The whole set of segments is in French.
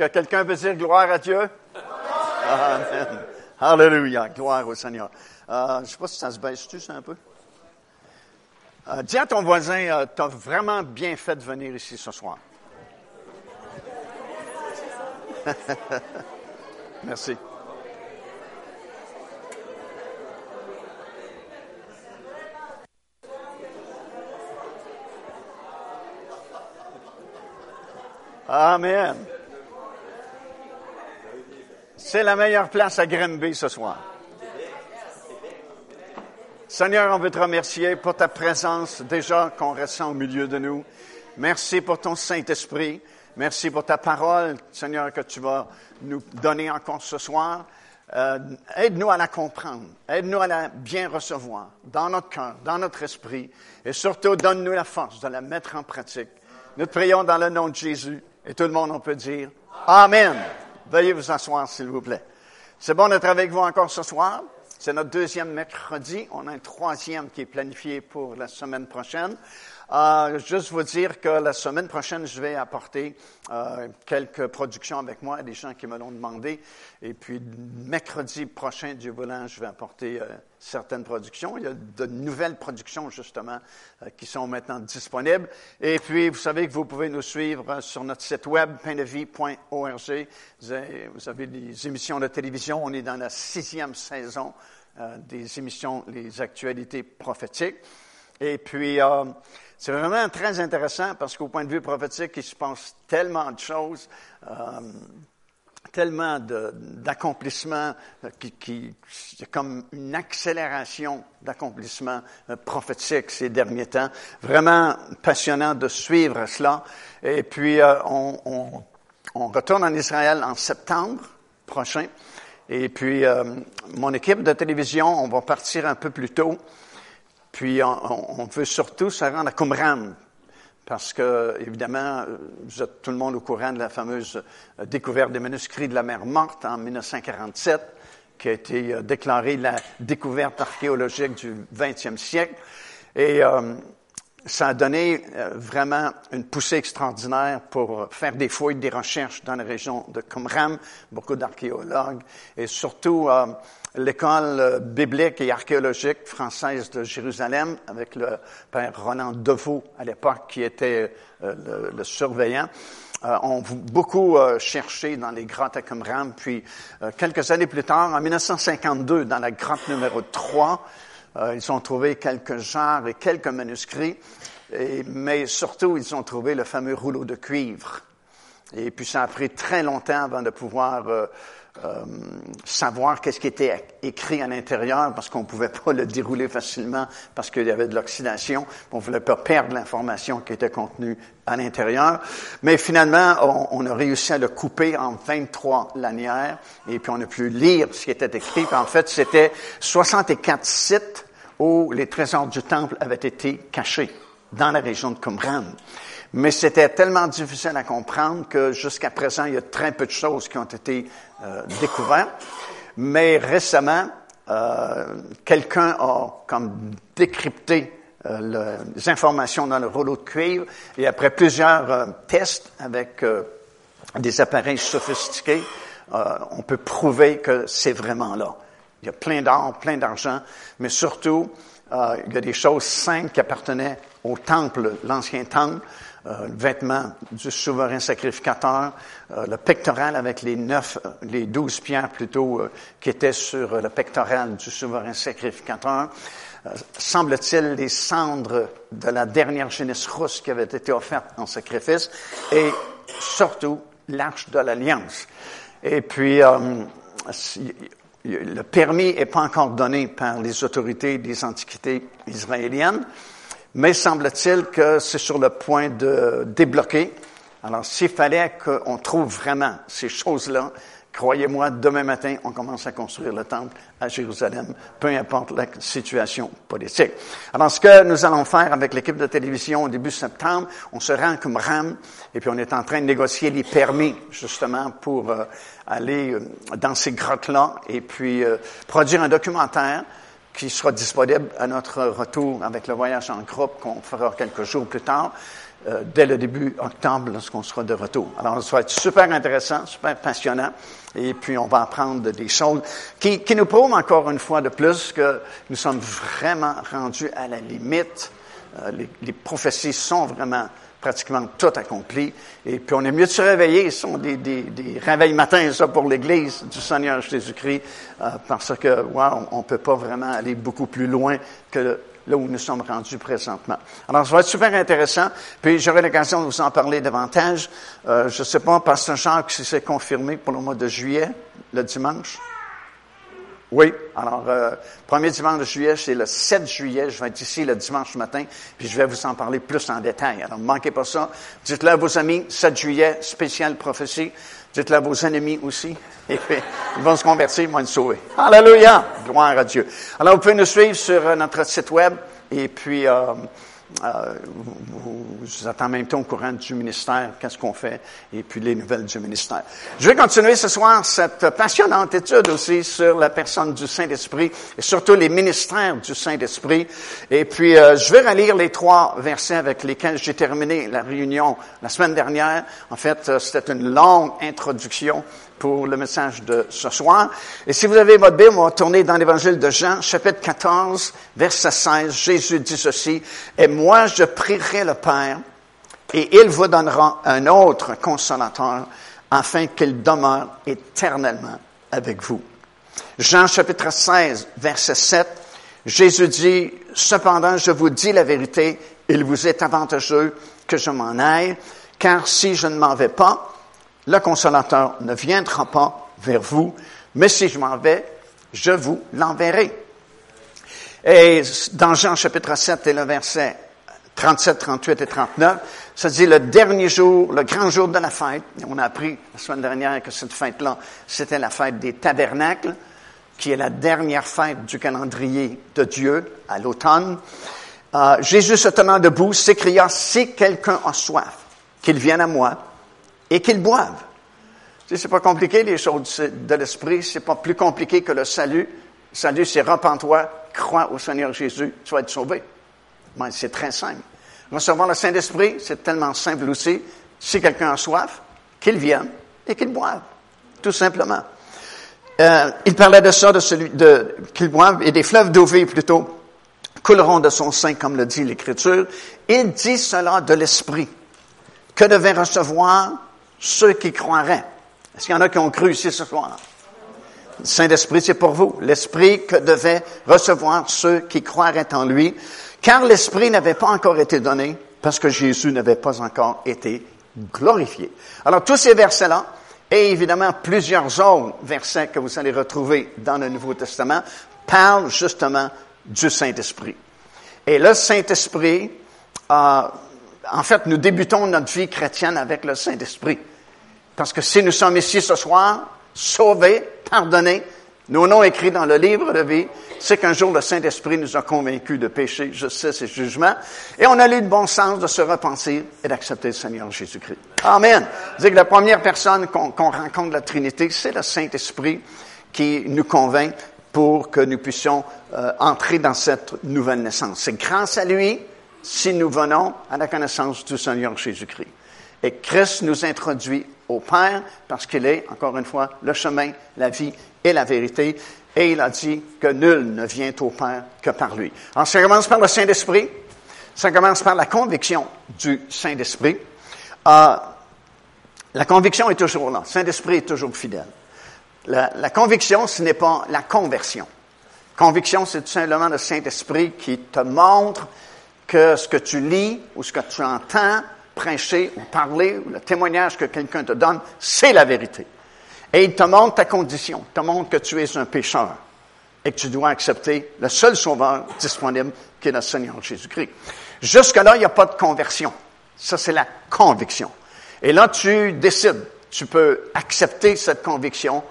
que quelqu'un veut dire gloire à Dieu? Amen. Alléluia. Gloire au Seigneur. Euh, je ne sais pas si ça se baisse-tu, ça, un peu? Euh, dis à ton voisin, euh, tu as vraiment bien fait de venir ici ce soir. Merci. Amen. C'est la meilleure place à Grimby ce soir. Seigneur, on veut te remercier pour ta présence déjà qu'on ressent au milieu de nous. Merci pour ton Saint-Esprit. Merci pour ta parole, Seigneur, que tu vas nous donner encore ce soir. Euh, aide-nous à la comprendre. Aide-nous à la bien recevoir dans notre cœur, dans notre esprit. Et surtout, donne-nous la force de la mettre en pratique. Nous te prions dans le nom de Jésus. Et tout le monde, on peut dire Amen. Veuillez vous asseoir, s'il vous plaît. C'est bon d'être avec vous encore ce soir. C'est notre deuxième mercredi. On a un troisième qui est planifié pour la semaine prochaine. Euh, juste vous dire que la semaine prochaine, je vais apporter euh, quelques productions avec moi, des gens qui me l'ont demandé. Et puis, mercredi prochain, Dieu voulant, je vais apporter euh, certaines productions. Il y a de nouvelles productions, justement, qui sont maintenant disponibles. Et puis, vous savez que vous pouvez nous suivre sur notre site web, paindevie.org. Vous avez des émissions de télévision. On est dans la sixième saison des émissions, les actualités prophétiques. Et puis, c'est vraiment très intéressant parce qu'au point de vue prophétique, il se passe tellement de choses, euh, tellement d'accomplissements, qui, qui y a comme une accélération d'accomplissements euh, prophétiques ces derniers temps. Vraiment passionnant de suivre cela. Et puis, euh, on, on, on, retourne en Israël en septembre prochain. Et puis, euh, mon équipe de télévision, on va partir un peu plus tôt. Puis on, veut surtout se rendre à Qumran, parce que, évidemment, vous êtes tout le monde au courant de la fameuse euh, découverte des manuscrits de la mer morte en 1947, qui a été euh, déclarée la découverte archéologique du 20e siècle. Et euh, ça a donné vraiment une poussée extraordinaire pour faire des fouilles, des recherches dans la région de Qumran, beaucoup d'archéologues, et surtout l'école euh, biblique et archéologique française de Jérusalem avec le père Roland Deveau à l'époque qui était euh, le, surveillant. Euh, ont beaucoup cherché dans les grottes à Qumran, puis quelques années plus tard, en 1952, dans la grotte numéro 3, ils ont trouvé quelques genres et quelques manuscrits, mais surtout, ils ont trouvé le fameux rouleau de cuivre. Et puis ça a pris très longtemps avant de pouvoir euh, savoir qu'est-ce qui était écrit à l'intérieur parce qu'on ne pouvait pas le dérouler facilement parce qu'il y avait de l'oxydation. On voulait pas perdre l'information qui était contenue à l'intérieur. Mais finalement, on, a réussi à le couper en 23 lanières et puis on a pu lire ce qui était écrit. en fait, c'était 64 sites où les trésors du temple avaient été cachés dans la région de Qumran. Mais c'était tellement difficile à comprendre que jusqu'à présent, il y a très peu de choses qui ont été euh, découvertes. Mais récemment, euh, quelqu'un a comme décrypté euh, les informations dans le rouleau de cuivre et après plusieurs euh, tests avec euh, des appareils sophistiqués, on peut prouver que c'est vraiment là. Il y a plein d'or, plein d'argent, mais surtout, il y a des choses simples qui appartenaient au temple, l'ancien temple, euh, le vêtement du souverain sacrificateur, euh, le pectoral avec les neuf, euh, les douze pierres plutôt qui étaient sur le pectoral du souverain sacrificateur. Semble-t-il les cendres de la dernière génisse rousse qui avait été offerte en sacrifice et surtout l'arche de l'alliance. Et puis le permis n'est pas encore donné par les autorités des antiquités israéliennes, mais semble-t-il que c'est sur le point de débloquer. Alors, s'il fallait qu'on trouve vraiment ces choses-là, croyez-moi, demain matin, on commence à construire le temple à Jérusalem, peu importe la situation politique. Alors, ce que nous allons faire avec l'équipe de télévision au début septembre, on se rend comme RAM, et puis on est en train de négocier les permis, justement, pour euh, aller euh, dans ces grottes-là, et puis euh, produire un documentaire qui sera disponible à notre retour avec le voyage en groupe qu'on fera quelques jours plus tard. euh, dès le début octobre lorsqu'on sera de retour. Alors, ça va être super intéressant, super passionnant. Et puis, on va apprendre des choses qui, qui nous prouvent encore une fois de plus que nous sommes vraiment rendus à la limite. Euh, les, les prophéties sont vraiment pratiquement tout accompli. Et puis on est mieux de se réveiller. Ce sont des, des, des réveils matins, ça, pour l'Église du Seigneur Jésus-Christ, euh, parce que, wow, on ne peut pas vraiment aller beaucoup plus loin que là où nous sommes rendus présentement. Alors, ça va être super intéressant. Puis, j'aurai l'occasion de vous en parler davantage. Euh, je ne sais pas, Pasteur Jacques, si c'est confirmé pour le mois de juillet, le dimanche. Oui. Alors, euh, premier dimanche de juillet, c'est le 7 juillet. Je vais être ici le dimanche matin, puis je vais vous en parler plus en détail. Alors, ne manquez pas ça. Dites-le à vos amis, 7 juillet, spécial prophétie. Dites-le à vos ennemis aussi. Et puis, ils vont se convertir, ils vont être sauvés. Alléluia! Gloire à Dieu. Alors, vous pouvez nous suivre sur euh, notre site web. Et puis, euh, euh, vous, vous êtes en même temps au courant du ministère, qu'est-ce qu'on fait, et puis les nouvelles du ministère. Je vais continuer ce soir cette passionnante étude aussi sur la personne du Saint-Esprit et surtout les ministères du Saint-Esprit. Et puis, euh, je vais relire les trois versets avec lesquels j'ai terminé la réunion la semaine dernière. En fait, euh, c'était une longue introduction pour le message de ce soir. Et si vous avez votre Bible, on va tourner dans l'évangile de Jean, chapitre 14, verset 16. Jésus dit ceci, Et moi je prierai le Père, et il vous donnera un autre consolateur, afin qu'il demeure éternellement avec vous. Jean chapitre 16, verset 7. Jésus dit, Cependant, je vous dis la vérité, il vous est avantageux que je m'en aille, car si je ne m'en vais pas, le consolateur ne viendra pas vers vous, mais si je m'en vais, je vous l'enverrai. Et dans Jean chapitre 7 et le verset 37, 38 et 39, ça dit le dernier jour, le grand jour de la fête. On a appris la semaine dernière que cette fête-là, c'était la fête des tabernacles, qui est la dernière fête du calendrier de Dieu à l'automne. Euh, Jésus se tenant debout s'écria, si quelqu'un a soif, qu'il vienne à moi et qu'ils boivent. Tu sais, c'est pas compliqué, les choses de l'esprit. C'est pas plus compliqué que le salut. Le salut, c'est repens-toi, crois au Seigneur Jésus, tu vas être sauvé. Ben, c'est très simple. Recevoir le Saint-Esprit, c'est tellement simple aussi. Si quelqu'un a soif, qu'il vienne et qu'il boive. Tout simplement. Euh, il parlait de ça, de celui de qu'il boive, et des fleuves d'eau vive plutôt couleront de son sein, comme le dit l'Écriture. Il dit cela de l'Esprit, que devait recevoir ceux qui croiraient. Est-ce qu'il y en a qui ont cru ici ce soir? Le Saint-Esprit, c'est pour vous. L'Esprit que devaient recevoir ceux qui croiraient en lui, car l'Esprit n'avait pas encore été donné parce que Jésus n'avait pas encore été glorifié. Alors, tous ces versets-là, et évidemment plusieurs autres versets que vous allez retrouver dans le Nouveau Testament, parlent justement du Saint-Esprit. Et le Saint-Esprit, euh, en fait, nous débutons notre vie chrétienne avec le Saint-Esprit. Parce que si nous sommes ici ce soir, sauvés, pardonnés, nos noms écrits dans le livre de vie, c'est qu'un jour le Saint-Esprit nous a convaincus de péché, justice et jugement, et on a eu le bon sens de se repentir et d'accepter le Seigneur Jésus-Christ. Amen. C'est que la première personne qu'on rencontre la Trinité, c'est le Saint-Esprit qui nous convainc pour que nous puissions euh, entrer dans cette nouvelle naissance. C'est grâce à lui si nous venons à la connaissance du Seigneur Jésus-Christ. Et Christ nous introduit au Père parce qu'il est, encore une fois, le chemin, la vie et la vérité. Et il a dit que nul ne vient au Père que par lui. Alors, ça commence par le Saint-Esprit. Ça commence par la conviction du Saint-Esprit. Euh, la conviction est toujours là. Le Saint-Esprit est toujours fidèle. La, la conviction, ce n'est pas la conversion. Conviction, c'est tout simplement le Saint-Esprit qui te montre que ce que tu lis ou ce que tu entends prêcher ou parler ou le témoignage que quelqu'un te donne, c'est la vérité. Et il te montre ta condition, il te montre que tu es un pécheur et que tu dois accepter le seul sauveur disponible qui est le Seigneur Jésus-Christ. Jusque-là, il n'y a pas de conversion. Ça, c'est la conviction. Et là, tu décides. Tu peux accepter cette conviction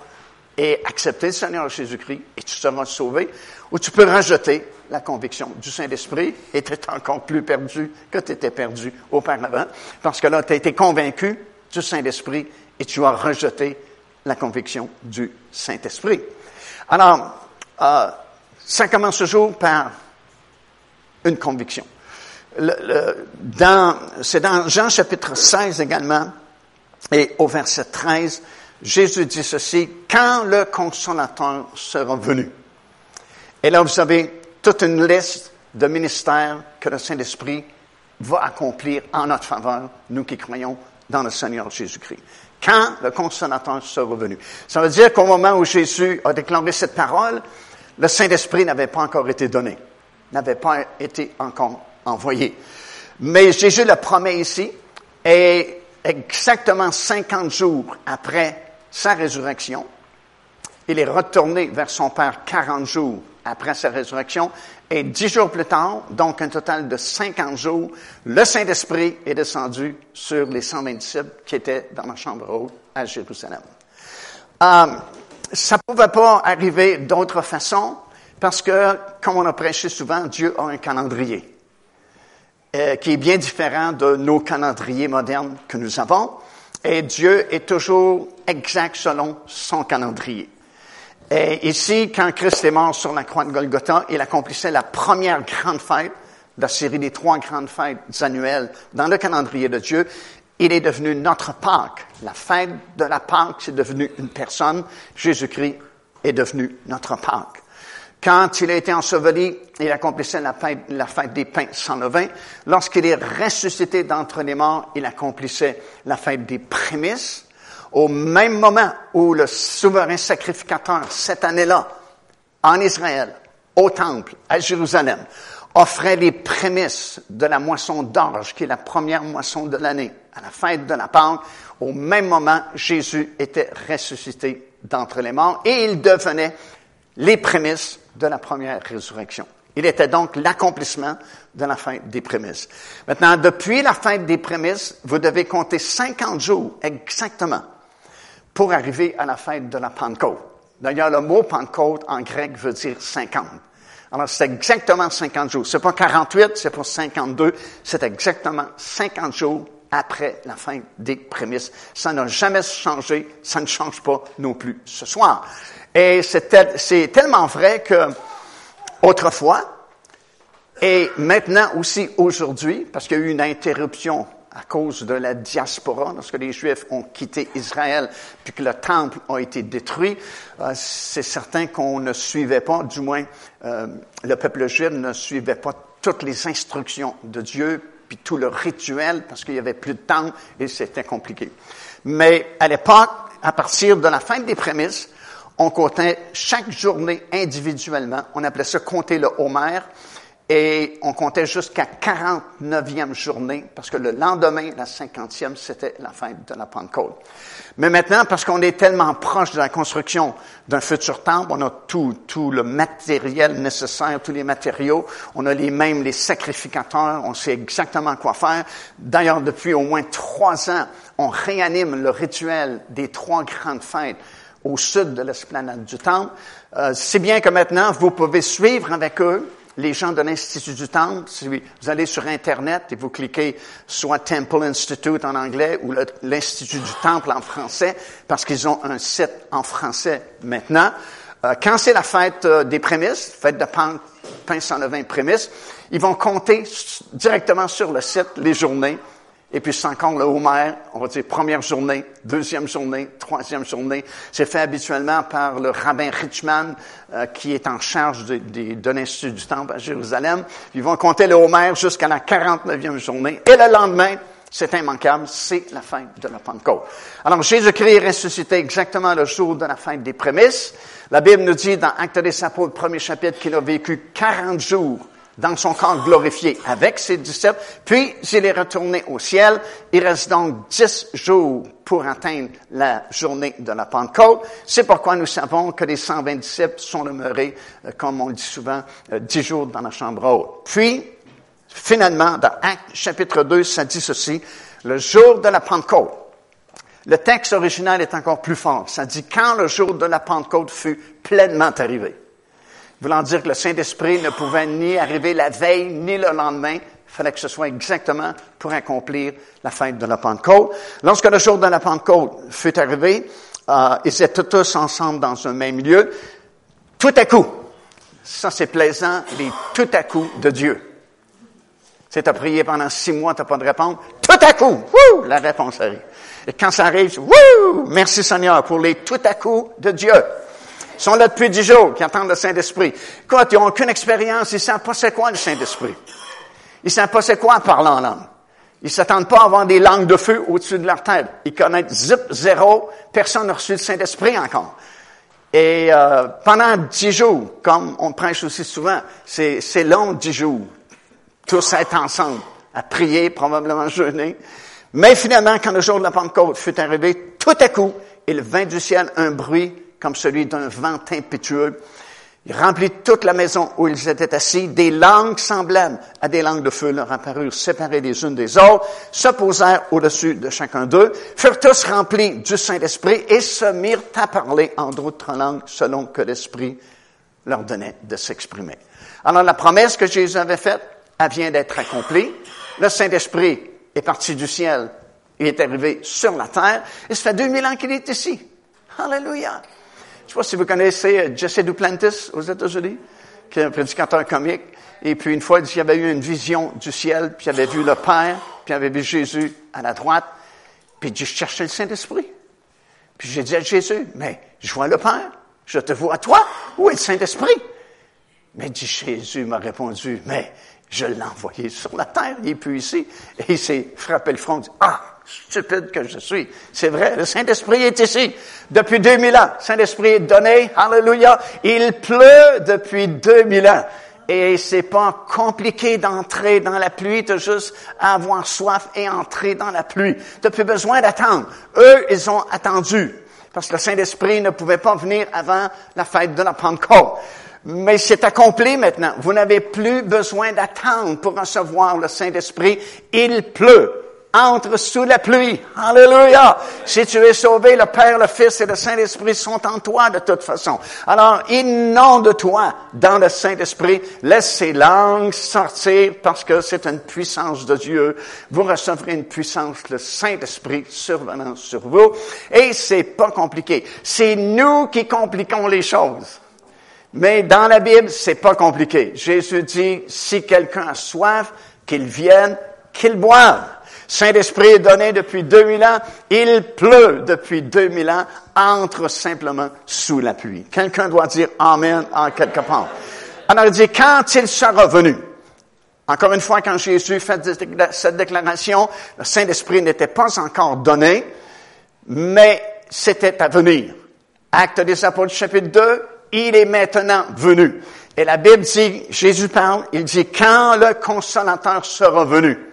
et accepter le Seigneur Jésus-Christ et tu seras sauvé. Ou tu peux rejeter la conviction du Saint-Esprit et encore plus perdu que tu étais perdu auparavant. Parce que là, tu as été convaincu du Saint-Esprit et tu as rejeté la conviction du Saint-Esprit. Alors, euh, ça commence toujours par une conviction. c'est dans Jean chapitre 16 également, et au verset 13, Jésus dit ceci, quand le consolateur sera venu. Et là, vous avez une liste de ministères que le Saint-Esprit va accomplir en notre faveur, nous qui croyons dans le Seigneur Jésus-Christ. Quand le consolateur sera venu. Ça veut dire qu'au moment où Jésus a déclaré cette parole, le Saint-Esprit n'avait pas encore été donné, n'avait pas été encore envoyé. Mais Jésus le promet ici, et exactement 50 jours après sa résurrection, il est retourné vers son Père 40 jours après sa résurrection, et dix jours plus tard, donc un total de 50 jours, le Saint-Esprit est descendu sur les 120 disciples qui étaient dans la chambre haute à Jérusalem. Euh, ça ne pouvait pas arriver d'autre façon parce que, comme on a prêché souvent, Dieu a un calendrier euh, qui est bien différent de nos calendriers modernes que nous avons. Et Dieu est toujours exact selon son calendrier. Et ici, quand Christ est mort sur la croix de Golgotha, il accomplissait la première grande fête de la série des trois grandes fêtes annuelles dans le calendrier de Dieu. Il est devenu notre Pâque. La fête de la Pâque, c'est devenu une personne. Jésus-Christ est devenu notre Pâque. Quand il a été enseveli, il accomplissait la fête, la fête des pains sans levain. Lorsqu'il est ressuscité d'entre les morts, il accomplissait la fête des prémices. Au même moment où le souverain sacrificateur, cette année-là, en Israël, au temple, à Jérusalem, offrait les prémices de la moisson d'orge, qui est la première moisson de l'année, à la fête de la Pâque, au même moment, Jésus était ressuscité d'entre les morts et il devenait les prémices de la première résurrection. Il était donc l'accomplissement de la fête des prémices. Maintenant, depuis la fête des prémices, vous devez compter 50 jours exactement pour arriver à la fête de la Pentecôte. D'ailleurs, le mot Pentecôte en grec veut dire 50. Alors, c'est exactement 50 jours. C'est pas 48, c'est pas 52, c'est exactement 50 jours après la fin des prémices. Ça n'a jamais changé, ça ne change pas non plus ce soir. Et c'est tellement vrai que autrefois, et maintenant aussi aujourd'hui, parce qu'il y a eu une interruption à cause de la diaspora, lorsque les Juifs ont quitté Israël, puis que le temple a été détruit, euh, c'est certain qu'on ne suivait pas, du moins euh, le peuple juif ne suivait pas toutes les instructions de Dieu, puis tout le rituel, parce qu'il y avait plus de temps et c'était compliqué. Mais à l'époque, à partir de la fin des prémices, on comptait chaque journée individuellement. On appelait ça compter le Homer. Et on comptait jusqu'à 49e journée, parce que le lendemain, la 50e, c'était la fête de la Pentecôte. Mais maintenant, parce qu'on est tellement proche de la construction d'un futur temple, on a tout, tout le matériel nécessaire, tous les matériaux, on a les mêmes, les sacrificateurs, on sait exactement quoi faire. D'ailleurs, depuis au moins trois ans, on réanime le rituel des trois grandes fêtes au sud de l'esplanade du temple. Euh, c'est bien que maintenant, vous pouvez suivre avec eux les gens de l'Institut du Temple, si vous allez sur Internet et vous cliquez soit Temple Institute en anglais ou l'Institut du Temple en français, parce qu'ils ont un site en français maintenant. Euh, quand c'est la fête euh, des prémices, fête de pain, pain sans levain prémices, ils vont compter directement sur le site les journées et puis c'est encore le Homer, on va dire première journée, deuxième journée, troisième journée. C'est fait habituellement par le rabbin Richman, euh, qui est en charge de, de, l'Institut du Temple à Jérusalem. Ils vont compter le Homer jusqu'à la 49e journée. Et le lendemain, c'est immanquable, c'est la fin de la Pentecôte. Alors Jésus-Christ est ressuscité exactement le jour de la fin des prémices. La Bible nous dit dans Actes des Apôtres, premier chapitre, qu'il a vécu 40 jours dans son corps glorifié avec ses disciples, puis il est retourné au ciel. Il reste donc dix jours pour atteindre la journée de la Pentecôte. C'est pourquoi nous savons que les 120 disciples sont demeurés, euh, comme on dit souvent, euh, dix jours dans la chambre haute. Puis, finalement, dans Actes chapitre 2, ça dit ceci, le jour de la Pentecôte. Le texte original est encore plus fort. Ça dit quand le jour de la Pentecôte fut pleinement arrivé voulant dire que le Saint-Esprit ne pouvait ni arriver la veille ni le lendemain. Il fallait que ce soit exactement pour accomplir la fête de la Pentecôte. Lorsque le jour de la Pentecôte fut arrivé, euh, ils étaient tous ensemble dans un même lieu. Tout à coup, ça c'est plaisant, les tout à coup de Dieu. Tu as prié pendant six mois, tu n'as pas de réponse. Tout à coup, la réponse arrive. Et quand ça arrive, wouh, merci Seigneur pour les tout à coup de Dieu. Ils sont là depuis dix jours, qui attendent le Saint-Esprit. Quoi, ils n'ont aucune expérience, ils ne savent pas c'est quoi le Saint-Esprit. Ils ne savent pas c'est quoi parler en langue. Ils s'attendent pas à avoir des langues de feu au-dessus de leur tête. Ils connaissent zip, zéro. Personne n'a reçu le Saint-Esprit encore. Et euh, pendant dix jours, comme on prêche aussi souvent, c'est, c'est long dix jours. Tous être ensemble, à prier, probablement jeûner. Mais finalement, quand le jour de la Pentecôte fut arrivé, tout à coup, il vint du ciel un bruit comme celui d'un vent impétueux il remplit toute la maison où ils étaient assis. Des langues semblables à des langues de feu leur apparurent séparées les unes des autres, se posèrent au-dessus de chacun d'eux, furent tous remplis du Saint-Esprit et se mirent à parler en d'autres langues selon que l'Esprit leur donnait de s'exprimer. Alors la promesse que Jésus avait faite, elle vient d'être accomplie. Le Saint-Esprit est parti du ciel et est arrivé sur la terre. Et ça fait 2000 ans qu'il est ici. Alléluia. Je ne sais pas si vous connaissez euh, Jesse Duplantis aux États-Unis, qui est un prédicateur comique. Et puis une fois, il y avait eu une vision du ciel, puis il avait vu le Père, puis il avait vu Jésus à la droite. Puis il dit, je cherchais le Saint-Esprit. Puis j'ai dit à Jésus, mais je vois le Père, je te vois toi, où est le Saint-Esprit? Mais dit, Jésus m'a répondu, mais je l'ai envoyé sur la terre, il est plus ici. Et il s'est frappé le front, dit, ah, stupide que je suis. C'est vrai, le Saint-Esprit est ici depuis 2000 ans. Saint-Esprit est donné, alléluia. Il pleut depuis 2000 ans. Et c'est pas compliqué d'entrer dans la pluie, tu juste avoir soif et entrer dans la pluie. Tu plus besoin d'attendre. Eux, ils ont attendu. Parce que le Saint-Esprit ne pouvait pas venir avant la fête de la Pentecôte. Mais c'est accompli maintenant. Vous n'avez plus besoin d'attendre pour recevoir le Saint-Esprit. Il pleut entre sous la pluie. Alléluia. Si tu es sauvé, le Père, le Fils et le Saint-Esprit sont en toi de toute façon. Alors, de toi dans le Saint-Esprit. Laisse ces langues sortir parce que c'est une puissance de Dieu. Vous recevrez une puissance, le Saint-Esprit survenant sur vous. Et c'est pas compliqué. C'est nous qui compliquons les choses. Mais dans la Bible, c'est pas compliqué. Jésus dit, si quelqu'un a soif, qu'il vienne, qu'il boive. Saint-Esprit est donné depuis 2000 ans. Il pleut depuis 2000 ans. Entre simplement sous la pluie. Quelqu'un doit dire Amen en quelque part. Alors il dit, quand il sera venu, encore une fois, quand Jésus fait cette déclaration, le Saint-Esprit n'était pas encore donné, mais c'était à venir. Acte des Apôtres chapitre 2, il est maintenant venu. Et la Bible dit, Jésus parle, il dit, quand le consolateur sera venu.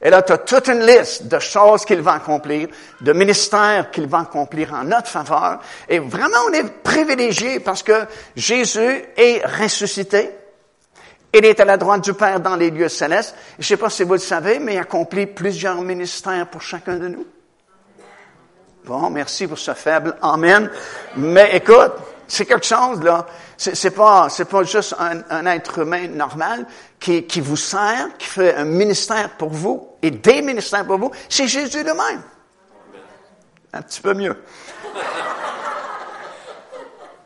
Et là, tu as toute une liste de choses qu'il va accomplir, de ministères qu'il va accomplir en notre faveur. Et vraiment, on est privilégié parce que Jésus est ressuscité. Il est à la droite du Père dans les lieux célestes. Je ne sais pas si vous le savez, mais il accomplit plusieurs ministères pour chacun de nous. Bon, merci pour ce faible Amen. Mais écoute, c'est quelque chose, là. C'est pas, c'est pas juste un, être humain normal qui, vous sert, qui fait un ministère pour vous et des ministères pour vous. C'est Jésus lui-même. Un petit peu mieux.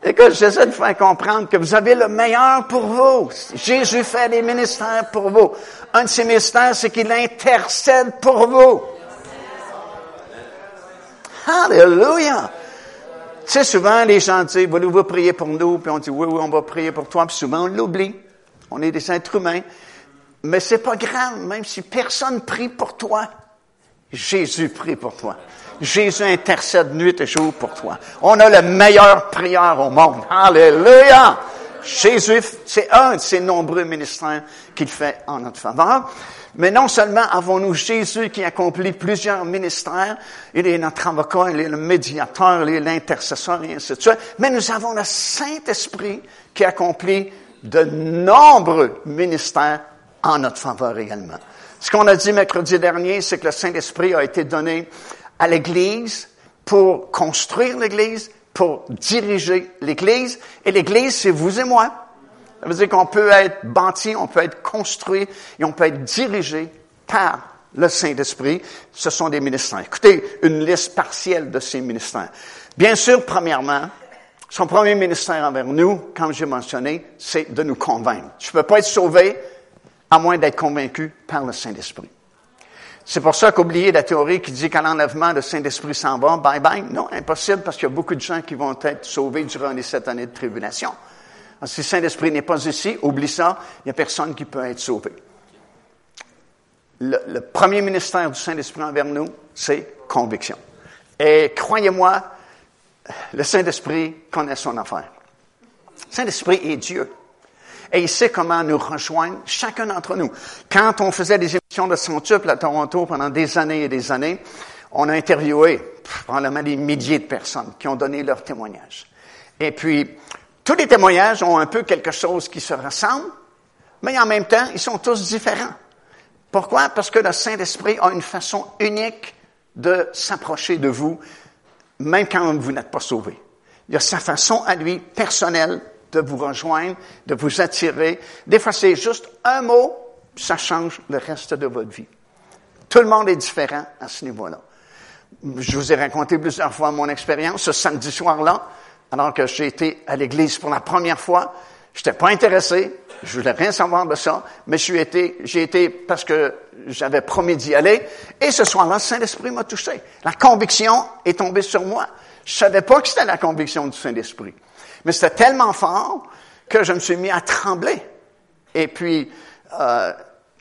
Écoute, j'essaie de faire comprendre que vous avez le meilleur pour vous. Jésus fait des ministères pour vous. Un de ses ministères, c'est qu'il intercède pour vous. Alléluia. Tu sais, souvent, les gens disent, voulez-vous prier pour nous? Puis on dit, oui, oui, on va prier pour toi. Puis souvent, on l'oublie. On est des êtres humains. Mais c'est pas grave, même si personne prie pour toi. Jésus prie pour toi. Jésus intercède nuit et jour pour toi. On a le meilleur prière au monde. Alléluia! Jésus, c'est un de ses nombreux ministères qu'il fait en notre faveur. Mais non seulement avons-nous Jésus qui accomplit plusieurs ministères, il est notre avocat, il est le médiateur, il est l'intercesseur et ainsi de suite, mais nous avons le Saint-Esprit qui accomplit de nombreux ministères en notre faveur également. Ce qu'on a dit mercredi dernier, c'est que le Saint-Esprit a été donné à l'Église pour construire l'Église, pour diriger l'Église, et l'Église, c'est vous et moi. Ça veut dire qu'on peut être bâti, on peut être construit et on peut être dirigé par le Saint-Esprit. Ce sont des ministères. Écoutez, une liste partielle de ces ministères. Bien sûr, premièrement, son premier ministère envers nous, comme j'ai mentionné, c'est de nous convaincre. Je ne peux pas être sauvé à moins d'être convaincu par le Saint-Esprit. C'est pour ça qu'oublier la théorie qui dit qu'à l'enlèvement, le Saint-Esprit s'en va, bye bye. Non, impossible parce qu'il y a beaucoup de gens qui vont être sauvés durant les sept années de tribulation. si le Saint-Esprit n'est pas ici, oublie ça, il n'y a personne qui peut être sauvé. Le, le premier ministère du Saint-Esprit envers nous, c'est conviction. Et croyez-moi, le Saint-Esprit connaît son affaire. Le Saint-Esprit est Dieu et il sait comment nous rejoindre, chacun d'entre nous. Quand on faisait des émissions de centuple à Toronto pendant des années et des années, on a interviewé probablement des milliers de personnes qui ont donné leur témoignage. Et puis, tous les témoignages ont un peu quelque chose qui se ressemble, mais en même temps, ils sont tous différents. Pourquoi? Parce que le Saint-Esprit a une façon unique de s'approcher de vous, même quand vous n'êtes pas sauvé. Il a sa façon à lui, personnelle, de vous rejoindre, de vous attirer. C'est juste un mot, ça change le reste de votre vie. Tout le monde est différent à ce niveau-là. Je vous ai raconté plusieurs fois mon expérience ce samedi soir-là, alors que j'ai été à l'église pour la première fois. Je n'étais pas intéressé, je voulais rien savoir de ça, mais j'ai été, j'ai été parce que j'avais promis d'y aller. Et ce soir-là, le Saint-Esprit m'a touché. La conviction est tombée sur moi. Je savais pas que c'était la conviction du Saint-Esprit. Mais c'était tellement fort que je me suis mis à trembler. Et puis, euh,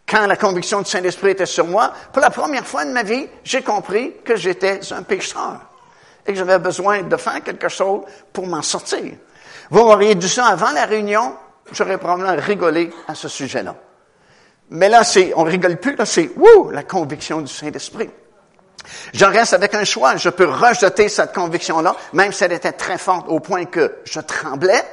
quand la conviction du Saint-Esprit était sur moi, pour la première fois de ma vie, j'ai compris que j'étais un pécheur et que j'avais besoin de faire quelque chose pour m'en sortir. Vous m'auriez dit ça avant la réunion, j'aurais probablement rigolé à ce sujet-là. Mais là, c'est, on rigole plus, là, c'est, wouh, la conviction du Saint-Esprit. Je reste avec un choix. Je peux rejeter cette conviction-là, même si elle était très forte au point que je tremblais,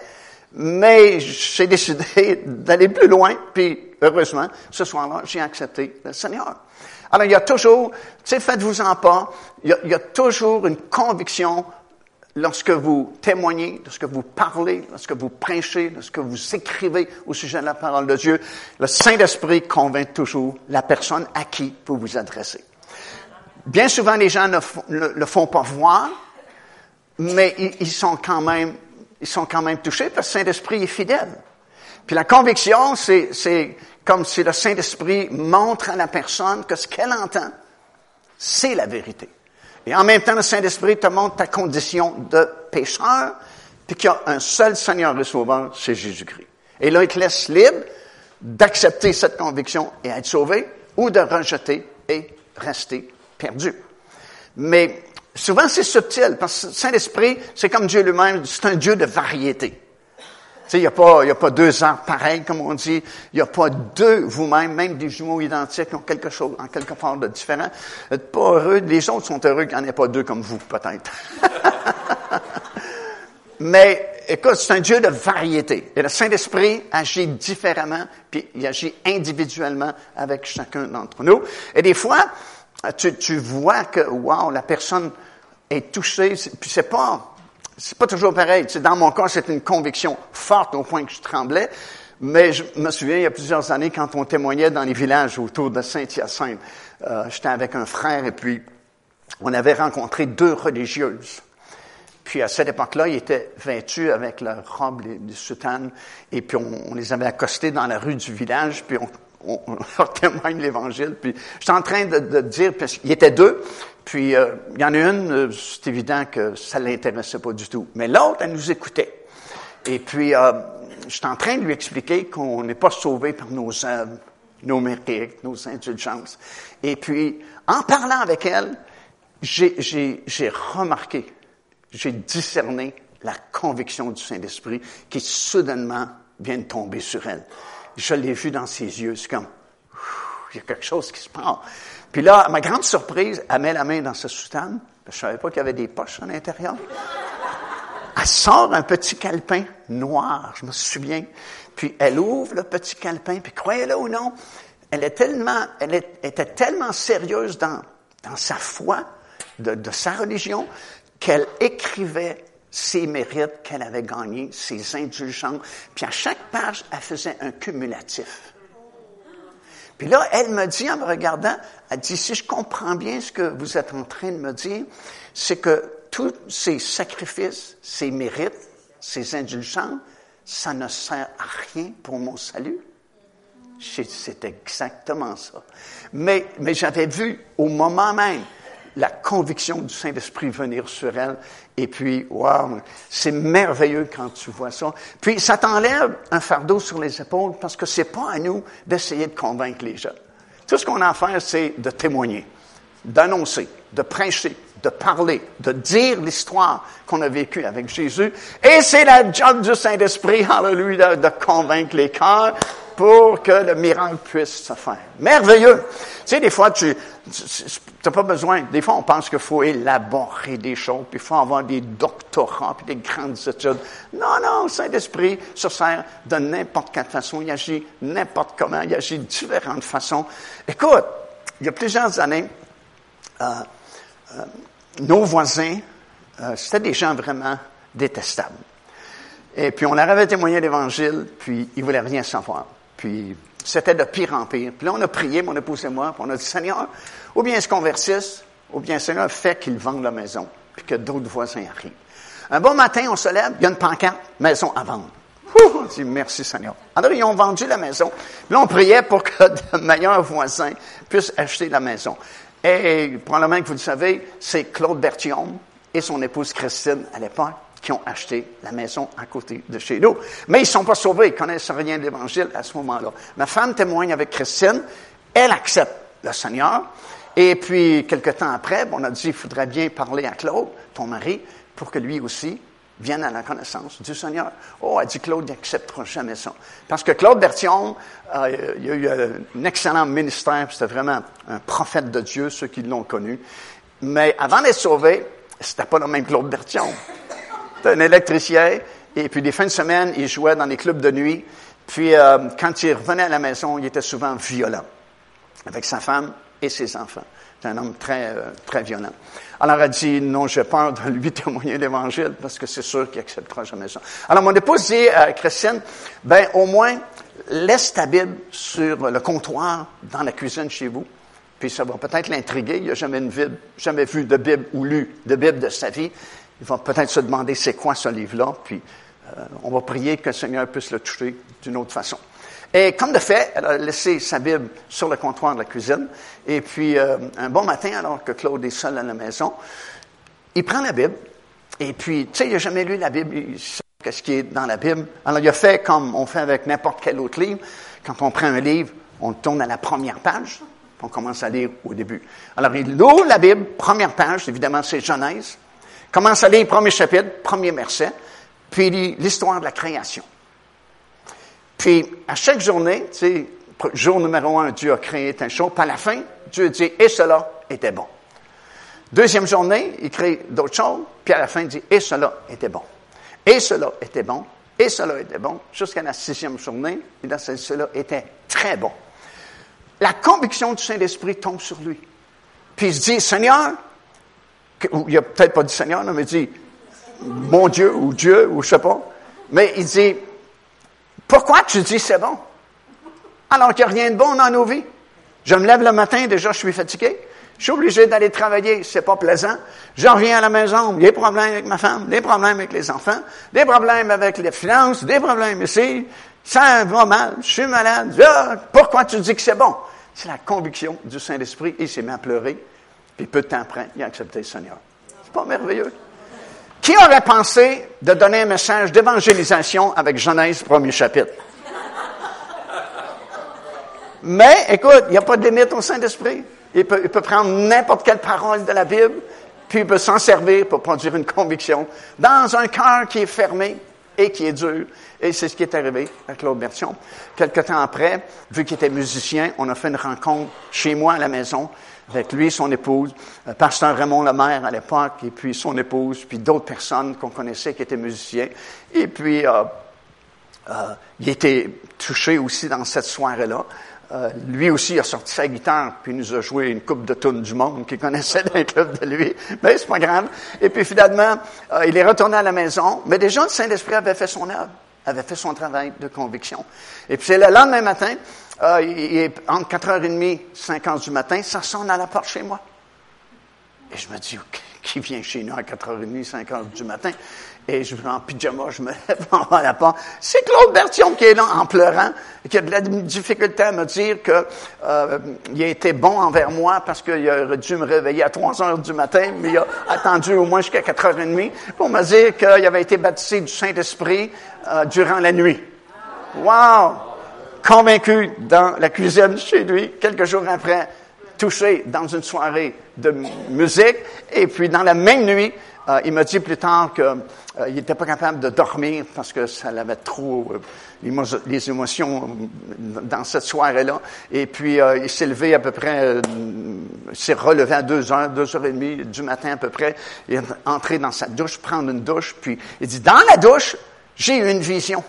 mais j'ai décidé d'aller plus loin, puis heureusement, ce soir-là, j'ai accepté le Seigneur. Alors, il y a toujours, tu sais, faites-vous-en pas, il y, a, il y, a, toujours une conviction lorsque vous témoignez, lorsque vous parlez, lorsque vous prêchez, lorsque vous écrivez au sujet de la parole de Dieu. Le Saint-Esprit convainc toujours la personne à qui vous vous adressez. Bien souvent, les gens ne le, font pas voir, mais ils, sont quand même, ils sont quand même touchés parce que le Saint-Esprit est fidèle. Puis la conviction, c'est comme si le Saint-Esprit montre à la personne que ce qu'elle entend, c'est la vérité. Et en même temps, le Saint-Esprit te montre ta condition de pécheur, puis qu'il y a un seul Seigneur et Sauveur, c'est Jésus-Christ. Et là, il te laisse libre d'accepter cette conviction et être sauvé, ou de rejeter et rester perdu. Mais souvent, c'est subtil, parce que Saint-Esprit, c'est comme Dieu lui-même, c'est un Dieu de variété. Il n'y a, pas, deux ans pareils, comme on dit. Il n'y a pas deux vous-même, même des jumeaux identiques, qui ont quelque chose, en quelque part de différent. N'êtes pas heureux. Les autres sont heureux qu'il n'y en ait pas deux comme vous, peut-être. Mais, écoute, c'est un Dieu de variété. Et le Saint-Esprit agit différemment, puis il agit individuellement avec chacun d'entre nous. Et des fois, tu, tu vois que, wow, la personne est touchée, puis c'est pas, c'est pas toujours pareil. Tu dans mon cas, c'est une conviction forte au point que je tremblais. Mais je me souviens, il y a plusieurs années, quand on témoignait dans les villages autour de Saint-Hyacinthe, euh, j'étais avec un frère et puis on avait rencontré deux religieuses. Puis à cette époque-là, ils étaient vêtus avec leur robe, les, les soutanes, et puis on, on, les avait accostés dans la rue du village, puis on, on, leur témoigne l'Évangile. Puis j'étais en train de, de dire, parce qu'il y était deux, puis euh, il y en a une, euh, c'est évident que ça l'intéressait pas du tout. Mais l'autre, elle nous écoutait. Et puis, euh, j'étais en train de lui expliquer qu'on n'est pas sauvé par nos œuvres, nos mérites, nos indulgences. Et puis, en parlant avec elle, j'ai remarqué, j'ai discerné la conviction du Saint-Esprit qui soudainement vient de tomber sur elle je l'ai vu dans ses yeux. C'est comme, il y a quelque chose qui se passe. Puis là, à ma grande surprise, elle met la main dans sa soutane. Je savais pas qu'il y avait des poches à l'intérieur. Elle sort un petit calepin noir, je me souviens. Puis elle ouvre le petit calepin, puis croyez-le ou non, elle, est tellement, elle était tellement sérieuse dans, dans sa foi, de sa religion, qu'elle écrivait ses mérites qu'elle avait gagnés, ses indulgences. Puis à chaque page, elle faisait un cumulatif. Puis là, elle me dit, en me regardant, elle dit, si je comprends bien ce que vous êtes en train de me dire, c'est que tous ces sacrifices, ces mérites, ces indulgences, ça ne sert à rien pour mon salut. C'est exactement ça. Mais, mais j'avais vu au moment même la conviction du Saint-Esprit venir sur elle. Et puis, wow, c'est merveilleux quand tu vois ça. Puis, ça t'enlève un fardeau sur les épaules parce que c'est pas à nous d'essayer de convaincre les gens. Tout ce qu'on a à faire, c'est de témoigner, d'annoncer, de prêcher, de parler, de dire l'histoire qu'on a vécue avec Jésus. Et c'est la job du Saint-Esprit, hallelujah, de convaincre les cœurs pour que le miracle puisse se faire. Merveilleux. Tu sais, des fois, tu n'as pas besoin. Des fois, on pense qu'il faut élaborer des choses, puis il faut avoir des doctorats, puis des grandes études. Non, non, le Saint-Esprit se sert de n'importe quelle façon. Il agit n'importe comment. Il agit de différentes façons. Écoute, il y a plusieurs années, euh, euh, nos voisins, euh, c'était des gens vraiment détestables. Et puis on leur avait témoigné l'Évangile, puis ils voulaient rien savoir. Puis c'était de pire en pire. Puis là, on a prié, mon épouse et moi, puis on a dit, Seigneur, ou bien ils se convertissent, ou bien Seigneur, fait qu'ils vendent la maison, puis que d'autres voisins arrivent. Un bon matin, on se lève, il y a une pancarte, maison à vendre. on dit merci Seigneur. Alors, ils ont vendu la maison. Puis là, on priait pour que de meilleurs voisins puissent acheter la maison. Et probablement que vous le savez, c'est Claude Bertillon et son épouse Christine à l'époque qui ont acheté la maison à côté de chez nous. Mais ils ne sont pas sauvés, ils connaissent rien de l'Évangile à ce moment-là. Ma femme témoigne avec Christine, elle accepte le Seigneur, et puis, quelque temps après, on a dit, il faudrait bien parler à Claude, ton mari, pour que lui aussi vienne à la connaissance du Seigneur. Oh, a dit Claude n'acceptera jamais ça. Parce que Claude Bertillon, euh, il a eu un excellent ministère, c'était vraiment un prophète de Dieu, ceux qui l'ont connu. Mais avant d'être sauvé, c'était pas le même Claude Bertillon. Un électricien, et puis des fins de semaine, il jouait dans les clubs de nuit. Puis euh, quand il revenait à la maison, il était souvent violent avec sa femme et ses enfants. C'est un homme très, euh, très violent. Alors, elle dit, non, j'ai peur de lui témoigner l'Évangile parce que c'est sûr qu'il acceptera jamais ça. Alors, mon épouse dit à Christiane, ben, au moins, laisse ta Bible sur le comptoir dans la cuisine chez vous. Puis ça va peut-être l'intriguer. Il n'a jamais vu de Bible ou lu de Bible de sa vie. Il va peut-être se demander c'est quoi ce livre-là. Puis euh, on va prier que le Seigneur puisse le toucher d'une autre façon. Et comme de fait, elle a laissé sa Bible sur le comptoir de la cuisine. Et puis, euh, un bon matin, alors que Claude est seul à la maison, il prend la Bible. Et puis, tu sais, il n'a jamais lu la Bible. Il sait ce qui est dans la Bible. Alors, il a fait comme on fait avec n'importe quel autre livre. Quand on prend un livre, on tourne à la première page. On commence à lire au début. Alors, il ouvre la Bible, première page, évidemment, c'est Genèse. Commence à lire premier chapitre, premier verset. Puis, l'histoire de la création. Puis, à chaque journée, tu sais, jour numéro un, Dieu a créé un chose. Puis à la fin, Dieu dit, et cela était bon. Deuxième journée, il crée d'autres choses. Puis à la fin, il dit, et cela était bon. Et cela était bon. Et cela était bon. Jusqu'à la sixième journée, a dit, cela était très bon. La conviction du Saint-Esprit tombe sur lui. Puis il se dit, Seigneur, il a peut-être pas dit Seigneur, mais il dit, mon Dieu, ou Dieu, ou je sais pas. Mais il dit, pourquoi tu dis c'est bon? Alors qu'il n'y a rien de bon dans nos vies. Je me lève le matin, déjà je suis fatigué. Je suis obligé d'aller travailler, c'est pas plaisant. Je reviens à la maison, des problèmes avec ma femme, des problèmes avec les enfants, des problèmes avec les finances, des problèmes ici. Ça va mal, je suis malade. Ah, pourquoi tu dis que c'est bon? C'est la conviction du Saint-Esprit. Il s'est mis à pleurer, puis peu de temps après, il a accepté le Seigneur. C'est pas merveilleux? Qui aurait pensé de donner un message d'évangélisation avec Genèse, premier chapitre? Mais, écoute, il n'y a pas de limite au Saint-Esprit. Il peut, prendre n'importe quelle parole de la Bible, puis il peut s'en servir pour produire une conviction dans un cœur qui est fermé et qui est dur. Et c'est ce qui est arrivé à Claude Bertion. Quelque temps après, vu qu'il était musicien, on a fait une rencontre chez moi à la maison avec lui, son épouse, euh, pasteur Raymond Lemaire à l'époque, et puis son épouse, puis d'autres personnes qu'on connaissait qui étaient musiciens. Et puis, euh, euh, il était touché aussi dans cette soirée-là. Euh, lui aussi a sorti sa guitare, puis nous a joué une coupe de tonnes du monde qui connaissait d'un club de lui. Mais c'est pas grave. Et puis finalement, euh, il est retourné à la maison. Mais déjà, le Saint-Esprit avait fait son œuvre, avait fait son travail de conviction. Et puis c'est le lendemain matin, euh, il est entre 4h30 5h du matin, ça sonne à la porte chez moi. Et je me dis, OK, qui vient chez nous à 4h30, 5h du matin? Et je vais en pyjama, je me lève en la porte. C'est Claude Bertillon qui est là en pleurant, qui a de la difficulté à me dire que euh, il a été bon envers moi parce qu'il aurait dû me réveiller à 3 heures du matin, mais il a attendu au moins jusqu'à 4h30 pour me dire qu'il avait été baptisé du Saint-Esprit euh, durant la nuit. Wow! Convaincu dans la cuisine chez lui, quelques jours après, touché dans une soirée de musique, et puis dans la même nuit, euh, il m'a dit plus tard qu'il euh, n'était pas capable de dormir parce que ça l'avait trop, euh, les émotions dans cette soirée-là. Et puis, il s'est levé à peu près, s'est relevé à deux heures, deux heures et demie du matin à peu près. Il est entré dans sa douche, prendre une douche, puis il dit, dans la douche, j'ai eu une vision.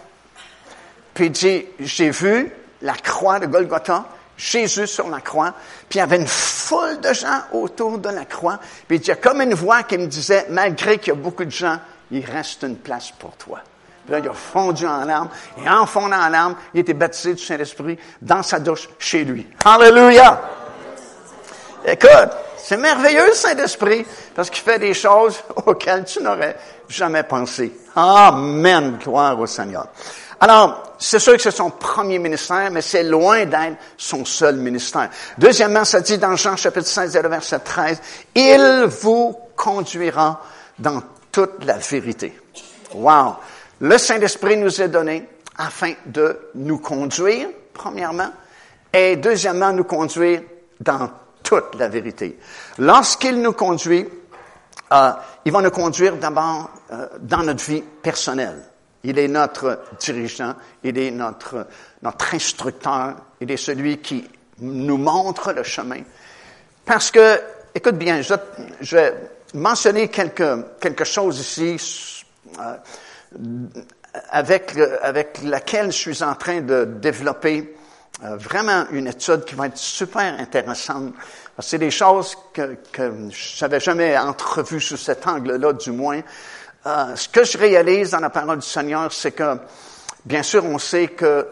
Puis il dit, j'ai vu la croix de Golgotha, Jésus sur la croix, puis il y avait une foule de gens autour de la croix, puis il y a comme une voix qui me disait, malgré qu'il y a beaucoup de gens, il reste une place pour toi. Puis là, il a fondu en larmes, et en fondant en larmes, il était baptisé du Saint-Esprit dans sa douche chez lui. Alléluia! Écoute, c'est merveilleux le Saint-Esprit, parce qu'il fait des choses auxquelles tu n'aurais jamais pensé. Amen, gloire au Seigneur. Alors, c'est sûr que c'est son premier ministère, mais c'est loin d'être son seul ministère. Deuxièmement, ça dit dans Jean chapitre 16, verset 13, Il vous conduira dans toute la vérité. Wow! Le Saint-Esprit nous est donné afin de nous conduire, premièrement, et deuxièmement, nous conduire dans toute la vérité. Lorsqu'il nous conduit, euh, il va nous conduire d'abord euh, dans notre vie personnelle. Il est notre dirigeant, il est notre, notre instructeur, il est celui qui nous montre le chemin. Parce que, écoute bien, je, je vais mentionner quelque, quelque chose ici euh, avec, avec laquelle je suis en train de développer euh, vraiment une étude qui va être super intéressante. C'est des choses que, que je n'avais jamais entrevues sous cet angle-là, du moins. Euh, ce que je réalise dans la parole du Seigneur, c'est que, bien sûr, on sait que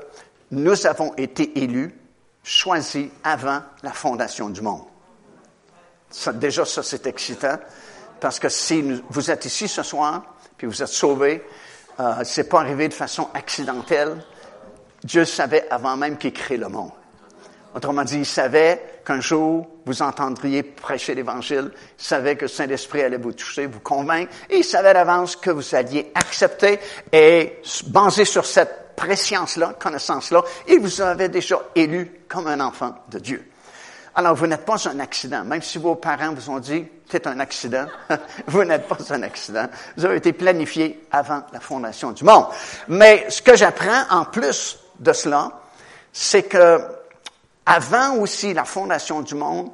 nous avons été élus, choisis avant la fondation du monde. déjà, ça, c'est excitant, parce que si vous êtes ici ce soir, puis vous êtes sauvés, euh, c'est pas arrivé de façon accidentelle. Dieu savait avant même qu'il crée le monde. Autrement dit, il savait qu'un jour, vous entendriez prêcher l'Évangile, il savait que le Saint-Esprit allait vous toucher, vous convaincre, et il savait d'avance que vous alliez accepter, et basé sur cette préscience-là, connaissance-là, il vous avait déjà élu comme un enfant de Dieu. Alors, vous n'êtes pas un accident. Même si vos parents vous ont dit, c'est un accident, vous n'êtes pas un accident. Vous avez été planifié avant la fondation du monde. Mais ce que j'apprends en plus de cela, c'est que avant aussi la fondation du monde,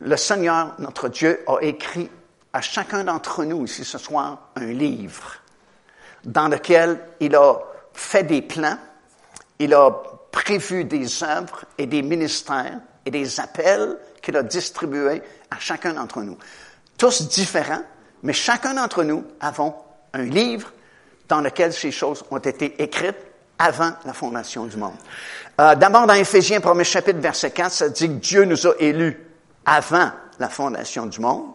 le Seigneur, notre Dieu, a écrit à chacun d'entre nous ici ce soir un livre dans lequel il a fait des plans, il a prévu des œuvres et des ministères et des appels qu'il a distribués à chacun d'entre nous. Tous différents, mais chacun d'entre nous avons un livre dans lequel ces choses ont été écrites avant la fondation du monde. Euh, D'abord, dans Éphésiens, premier chapitre, verset 4, ça dit que Dieu nous a élus avant la fondation du monde.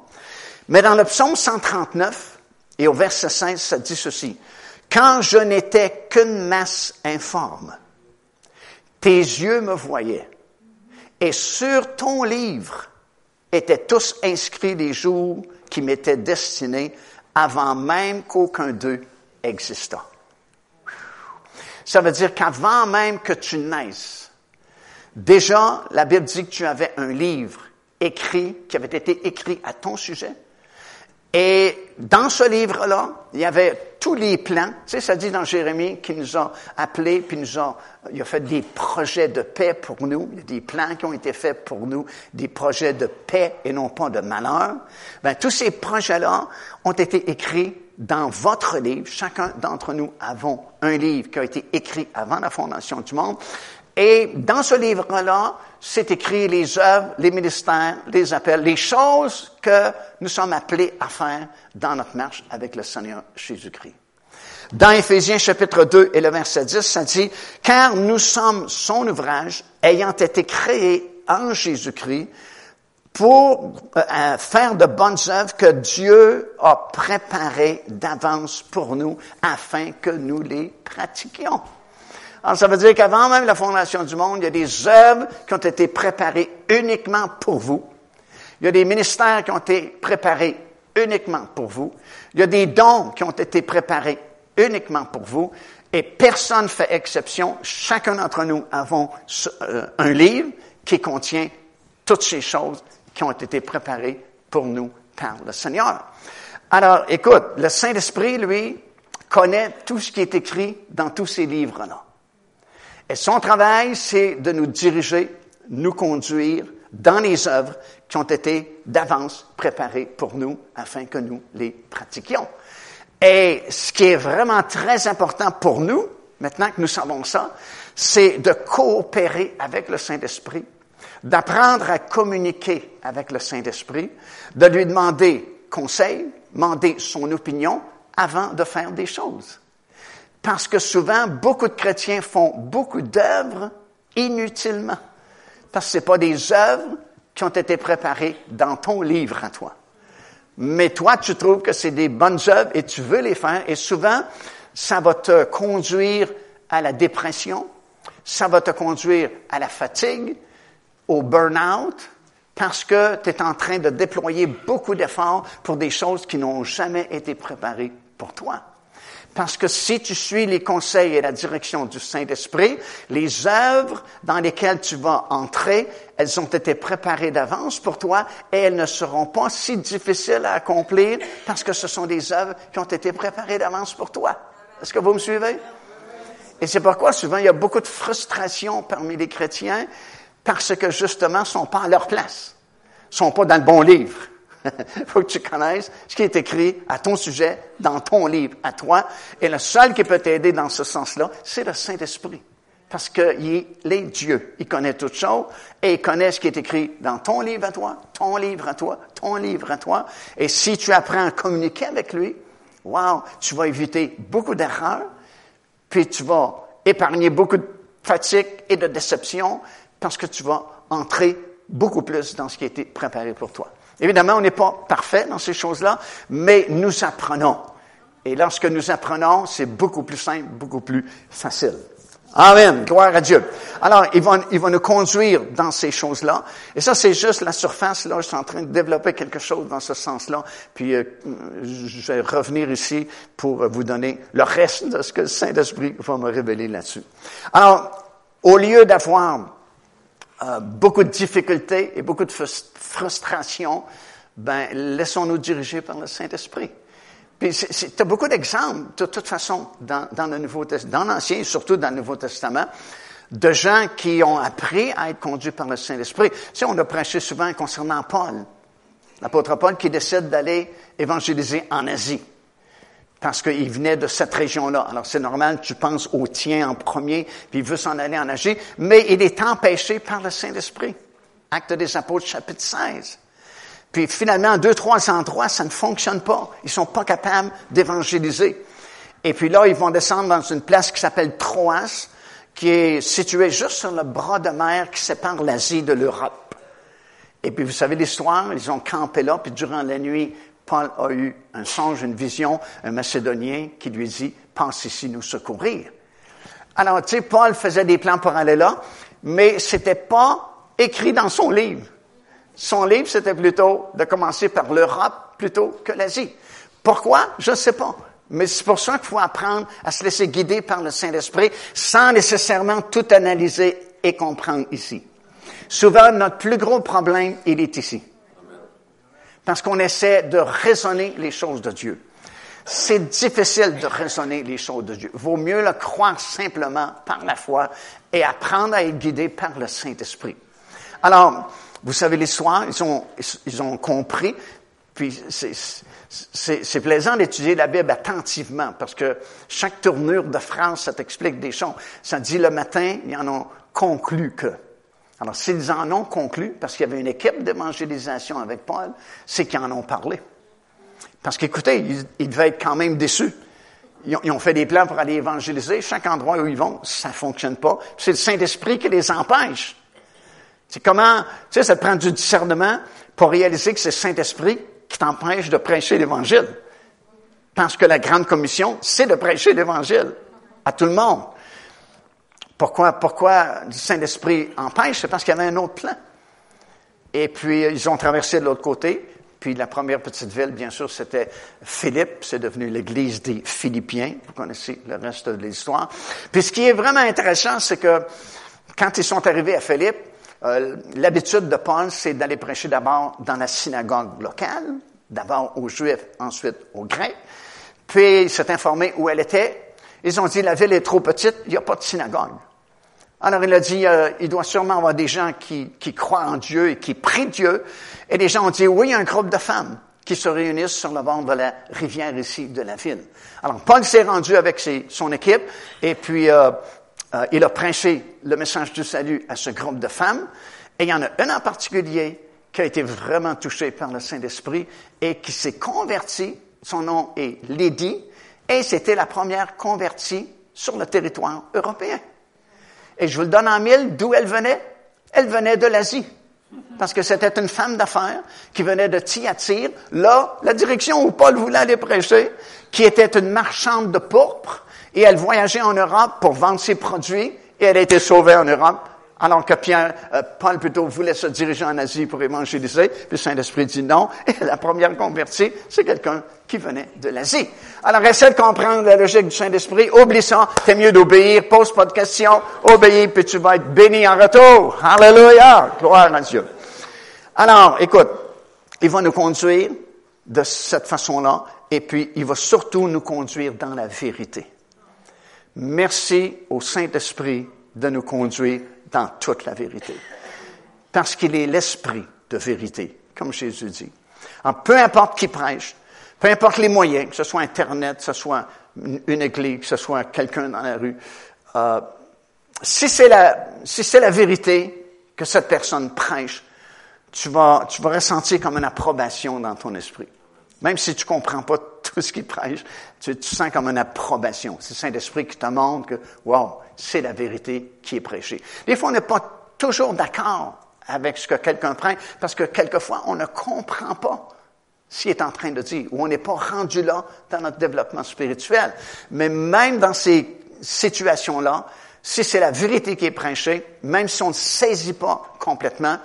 Mais dans le psaume 139 et au verset 16, ça dit ceci. Quand je n'étais qu'une masse informe, tes yeux me voyaient, et sur ton livre étaient tous inscrits les jours qui m'étaient destinés avant même qu'aucun d'eux existât. Ça veut dire qu'avant même que tu naisses, déjà, la Bible dit que tu avais un livre écrit, qui avait été écrit à ton sujet. Et dans ce livre-là, il y avait tous les plans. Tu sais, ça dit dans Jérémie qu'il nous a appelés, puis nous a, il a fait des projets de paix pour nous. Il y a des plans qui ont été faits pour nous, des projets de paix et non pas de malheur. Ben, tous ces projets-là ont été écrits dans votre livre, chacun d'entre nous avons un livre qui a été écrit avant la fondation du monde. Et dans ce livre-là, c'est écrit les œuvres, les ministères, les appels, les choses que nous sommes appelés à faire dans notre marche avec le Seigneur Jésus-Christ. Dans Éphésiens chapitre 2 et le verset 10, ça dit, car nous sommes son ouvrage, ayant été créés en Jésus-Christ pour euh, faire de bonnes œuvres que Dieu a préparées d'avance pour nous afin que nous les pratiquions. Alors, ça veut dire qu'avant même la fondation du monde, il y a des œuvres qui ont été préparées uniquement pour vous. Il y a des ministères qui ont été préparés uniquement pour vous. Il y a des dons qui ont été préparés uniquement pour vous. Et personne ne fait exception. Chacun d'entre nous avons euh, un livre qui contient toutes ces choses qui ont été préparées pour nous par le Seigneur. Alors, écoute, le Saint-Esprit, lui, connaît tout ce qui est écrit dans tous ces livres-là. Et son travail, c'est de nous diriger, nous conduire dans les œuvres qui ont été d'avance préparées pour nous afin que nous les pratiquions. Et ce qui est vraiment très important pour nous, maintenant que nous savons ça, c'est de coopérer avec le Saint-Esprit, d'apprendre à communiquer avec le Saint-Esprit, de lui demander conseil, demander son opinion avant de faire des choses. Parce que souvent, beaucoup de chrétiens font beaucoup d'œuvres inutilement. Parce que ce pas des œuvres qui ont été préparées dans ton livre à toi. Mais toi, tu trouves que c'est des bonnes œuvres et tu veux les faire. Et souvent, ça va te conduire à la dépression, ça va te conduire à la fatigue, au burn-out, parce que tu es en train de déployer beaucoup d'efforts pour des choses qui n'ont jamais été préparées pour toi. Parce que si tu suis les conseils et la direction du Saint-Esprit, les œuvres dans lesquelles tu vas entrer, elles ont été préparées d'avance pour toi et elles ne seront pas si difficiles à accomplir parce que ce sont des œuvres qui ont été préparées d'avance pour toi. Est-ce que vous me suivez? Et c'est pourquoi souvent il y a beaucoup de frustration parmi les chrétiens parce que justement, ils sont pas à leur place. Ils sont pas dans le bon livre. Il faut que tu connaisses ce qui est écrit à ton sujet dans ton livre, à toi. Et le seul qui peut t'aider dans ce sens-là, c'est le Saint-Esprit. Parce qu'il est Dieu. Il connaît toutes choses et il connaît ce qui est écrit dans ton livre à toi, ton livre à toi, ton livre à toi. Et si tu apprends à communiquer avec lui, wow, tu vas éviter beaucoup d'erreurs, puis tu vas épargner beaucoup de fatigue et de déception parce que tu vas entrer beaucoup plus dans ce qui a été préparé pour toi. Évidemment, on n'est pas parfait dans ces choses-là, mais nous apprenons. Et lorsque nous apprenons, c'est beaucoup plus simple, beaucoup plus facile. Amen. Gloire à Dieu. Alors, il va, il va nous conduire dans ces choses-là. Et ça, c'est juste la surface. Là, je suis en train de développer quelque chose dans ce sens-là. Puis, euh, je vais revenir ici pour vous donner le reste de ce que le Saint-Esprit va me révéler là-dessus. Alors, au lieu d'avoir beaucoup de difficultés et beaucoup de frustration, ben, laissons-nous diriger par le Saint-Esprit. Puis, tu as beaucoup d'exemples, de toute façon, dans, dans le Nouveau dans l'Ancien surtout dans le Nouveau Testament, de gens qui ont appris à être conduits par le Saint-Esprit. Tu sais, on a prêché souvent concernant Paul, l'apôtre Paul qui décide d'aller évangéliser en Asie parce qu'il venait de cette région-là. Alors c'est normal, tu penses au tien en premier, puis il veut s'en aller en Asie, mais il est empêché par le Saint-Esprit. Acte des Apôtres, chapitre 16. Puis finalement, deux, trois endroits, ça ne fonctionne pas. Ils sont pas capables d'évangéliser. Et puis là, ils vont descendre dans une place qui s'appelle Troas, qui est située juste sur le bras de mer qui sépare l'Asie de l'Europe. Et puis vous savez l'histoire, ils ont campé là, puis durant la nuit, Paul a eu un songe, une vision, un Macédonien qui lui dit, pense ici nous secourir. Alors, tu sais, Paul faisait des plans pour aller là, mais c'était pas écrit dans son livre. Son livre, c'était plutôt de commencer par l'Europe plutôt que l'Asie. Pourquoi? Je ne sais pas. Mais c'est pour ça qu'il faut apprendre à se laisser guider par le Saint-Esprit sans nécessairement tout analyser et comprendre ici. Souvent, notre plus gros problème, il est ici parce qu'on essaie de raisonner les choses de Dieu. C'est difficile de raisonner les choses de Dieu. Vaut mieux le croire simplement par la foi et apprendre à être guidé par le Saint-Esprit. Alors, vous savez l'histoire, ils ils ont compris, puis c'est plaisant d'étudier la Bible attentivement parce que chaque tournure de phrase, ça t'explique des choses. Ça dit le matin, ils en ont conclu que. Alors, s'ils en ont conclu, parce qu'il y avait une équipe d'évangélisation avec Paul, c'est qu'ils en ont parlé. Parce qu'écoutez, ils, devaient être quand même déçus. Ils ont, fait des plans pour aller évangéliser. Chaque endroit où ils vont, ça ne fonctionne pas. C'est le Saint-Esprit qui les empêche. C'est comment, tu sais, ça prend du discernement pour réaliser que c'est le Saint-Esprit qui t'empêche de prêcher l'Évangile. Parce que la grande commission, c'est de prêcher l'Évangile à tout le monde. Pourquoi, pourquoi le Saint-Esprit empêche? C'est parce qu'il y avait un autre plan. Et puis, ils ont traversé de l'autre côté. Puis, la première petite ville, bien sûr, c'était Philippe. C'est devenu l'église des Philippiens. Vous connaissez le reste de l'histoire. Puis, ce qui est vraiment intéressant, c'est que quand ils sont arrivés à Philippe, euh, l'habitude de Paul, c'est d'aller prêcher d'abord dans la synagogue locale, d'abord aux Juifs, ensuite aux Grecs. Puis, il s'est informé où elle était. Ils ont dit, la ville est trop petite, il n'y a pas de synagogue. Alors il a dit, euh, il doit sûrement avoir des gens qui, croient en Dieu et qui prient Dieu. Et les gens ont dit, oui, il y a un groupe de femmes qui se réunissent sur le bord de la rivière ici de la ville. Alors Paul s'est rendu avec ses, son équipe et puis euh, euh, il a prêché le message du salut à ce groupe de femmes. Et il y en a une en particulier qui a été vraiment touchée par le Saint-Esprit et qui s'est convertie. Son nom est Lydie et c'était la première convertie sur le territoire européen. Et je vous le donne en mille, d'où elle venait? Elle venait de l'Asie. Parce que c'était une femme d'affaires qui venait de Thyatire, là, la direction où Paul voulait aller prêcher, qui était une marchande de pourpre, et elle voyageait en Europe pour vendre ses produits, et elle a été sauvée en Europe alors que Pierre, euh, Paul plutôt voulait se diriger en Asie pour évangéliser, puis Saint-Esprit dit non. Et la première convertie, c'est quelqu'un qui venait de l'Asie. Alors essaie de comprendre la logique du Saint-Esprit. Oublie ça, t'es mieux d'obéir, pose pas de questions, obéis, puis tu vas être béni en retour. Alléluia, gloire à Dieu. Alors, écoute, il va nous conduire de cette façon-là, et puis il va surtout nous conduire dans la vérité. Merci au Saint-Esprit de nous conduire dans toute la vérité. Parce qu'il est l'esprit de vérité, comme Jésus dit. Alors, peu importe qui prêche, peu importe les moyens, que ce soit Internet, que ce soit une église, que ce soit quelqu'un dans la rue, euh, si c'est la, si c'est la vérité que cette personne prêche, tu vas, tu vas ressentir comme une approbation dans ton esprit. Même si tu comprends pas tout ce qu'il prêche, tu, sens comme une approbation. C'est le Saint-Esprit qui te montre que, wow, c'est la vérité qui est prêchée. Des fois, on n'est pas toujours d'accord avec ce que quelqu'un prêche, parce que quelquefois, on ne comprend pas ce qu'il est en train de dire, ou on n'est pas rendu là dans notre développement spirituel. Mais même dans ces situations-là, si c'est la vérité qui est prêchée, même si on ne saisit pas complètement,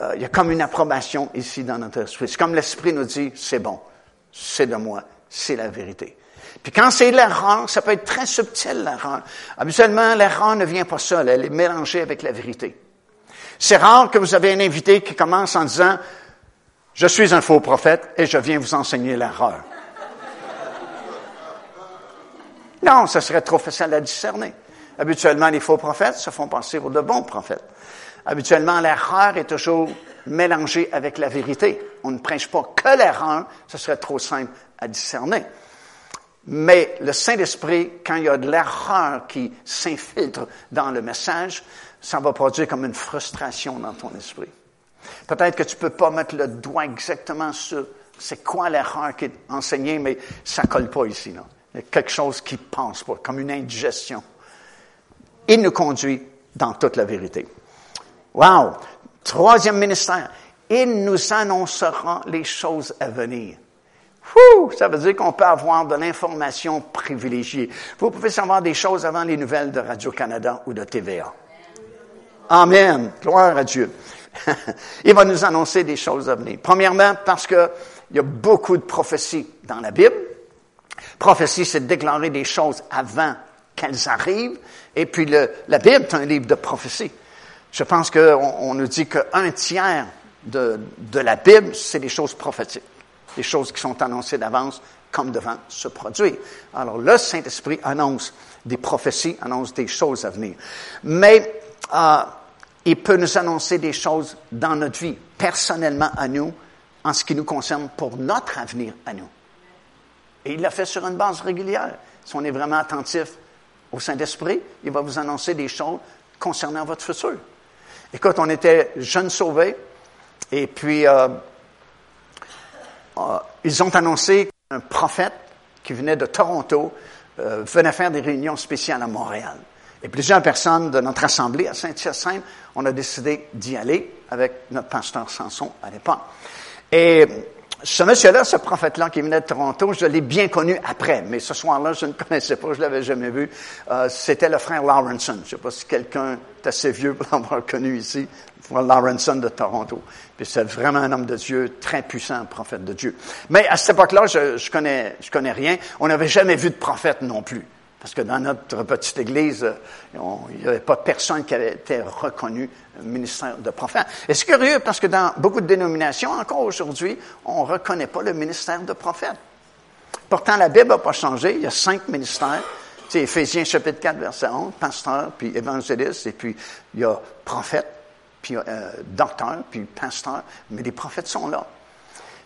euh, il y a comme une approbation ici dans notre esprit. C'est comme l'esprit nous dit, c'est bon, c'est de moi, c'est la vérité. Puis quand c'est l'erreur, ça peut être très subtil, l'erreur. Habituellement, l'erreur ne vient pas seule, elle est mélangée avec la vérité. C'est rare que vous avez un invité qui commence en disant, je suis un faux prophète et je viens vous enseigner l'erreur. Non, ce serait trop facile à discerner. Habituellement, les faux prophètes se font passer pour de bons prophètes. Habituellement, l'erreur est toujours mélangée avec la vérité. On ne prêche pas que l'erreur, ce serait trop simple à discerner. Mais le Saint-Esprit, quand il y a de l'erreur qui s'infiltre dans le message, ça va produire comme une frustration dans ton esprit. Peut-être que tu peux pas mettre le doigt exactement sur c'est quoi l'erreur qui est enseignée, mais ça colle pas ici. Il y a quelque chose qui pense pas, comme une indigestion. Il nous conduit dans toute la vérité. Wow! Troisième ministère. Il nous annoncera les choses à venir ça veut dire qu'on peut avoir de l'information privilégiée. Vous pouvez savoir des choses avant les nouvelles de Radio-Canada ou de TVA. Amen. Gloire à Dieu. Il va nous annoncer des choses à venir. Premièrement, parce qu'il y a beaucoup de prophéties dans la Bible. Prophétie, c'est de déclarer des choses avant qu'elles arrivent. Et puis la Bible est un livre de prophétie. Je pense qu'on on nous dit qu'un tiers de, de la Bible, c'est des choses prophétiques des choses qui sont annoncées d'avance comme devant se produire. Alors le Saint-Esprit annonce des prophéties, annonce des choses à venir. Mais euh, il peut nous annoncer des choses dans notre vie, personnellement à nous, en ce qui nous concerne pour notre avenir à nous. Et il l'a fait sur une base régulière. Si on est vraiment attentif au Saint-Esprit, il va vous annoncer des choses concernant votre futur. Écoute, on était jeunes sauvés, et puis euh, euh, ils ont annoncé qu'un prophète qui venait de Toronto euh, venait faire des réunions spéciales à Montréal. Et plusieurs personnes de notre assemblée à Saint-Hyacinthe, on a décidé d'y aller avec notre pasteur Samson à l'époque. Et ce monsieur-là, ce prophète-là qui venait de Toronto, je l'ai bien connu après, mais ce soir-là, je ne connaissais pas, je l'avais jamais vu. Euh, c'était le frère Lawrenson. Je ne sais pas si quelqu'un est assez vieux pour l'avoir connu ici, le frère Lawrenson de Toronto. C'est vraiment un homme de Dieu, très puissant, prophète de Dieu. Mais à cette époque-là, je, je connais, je connais rien. On n'avait jamais vu de prophète non plus. Parce que dans notre petite église, euh, il n'y avait pas personne qui avait été reconnu ministère de prophète. Et c'est curieux parce que dans beaucoup de dénominations, encore aujourd'hui, on ne reconnaît pas le ministère de prophète. Pourtant, la Bible n'a pas changé. Il y a cinq ministères. C'est Éphésiens chapitre 4, verset 11, pasteur, puis évangéliste, et puis il y a prophète, puis euh, docteur, puis pasteur. Mais les prophètes sont là.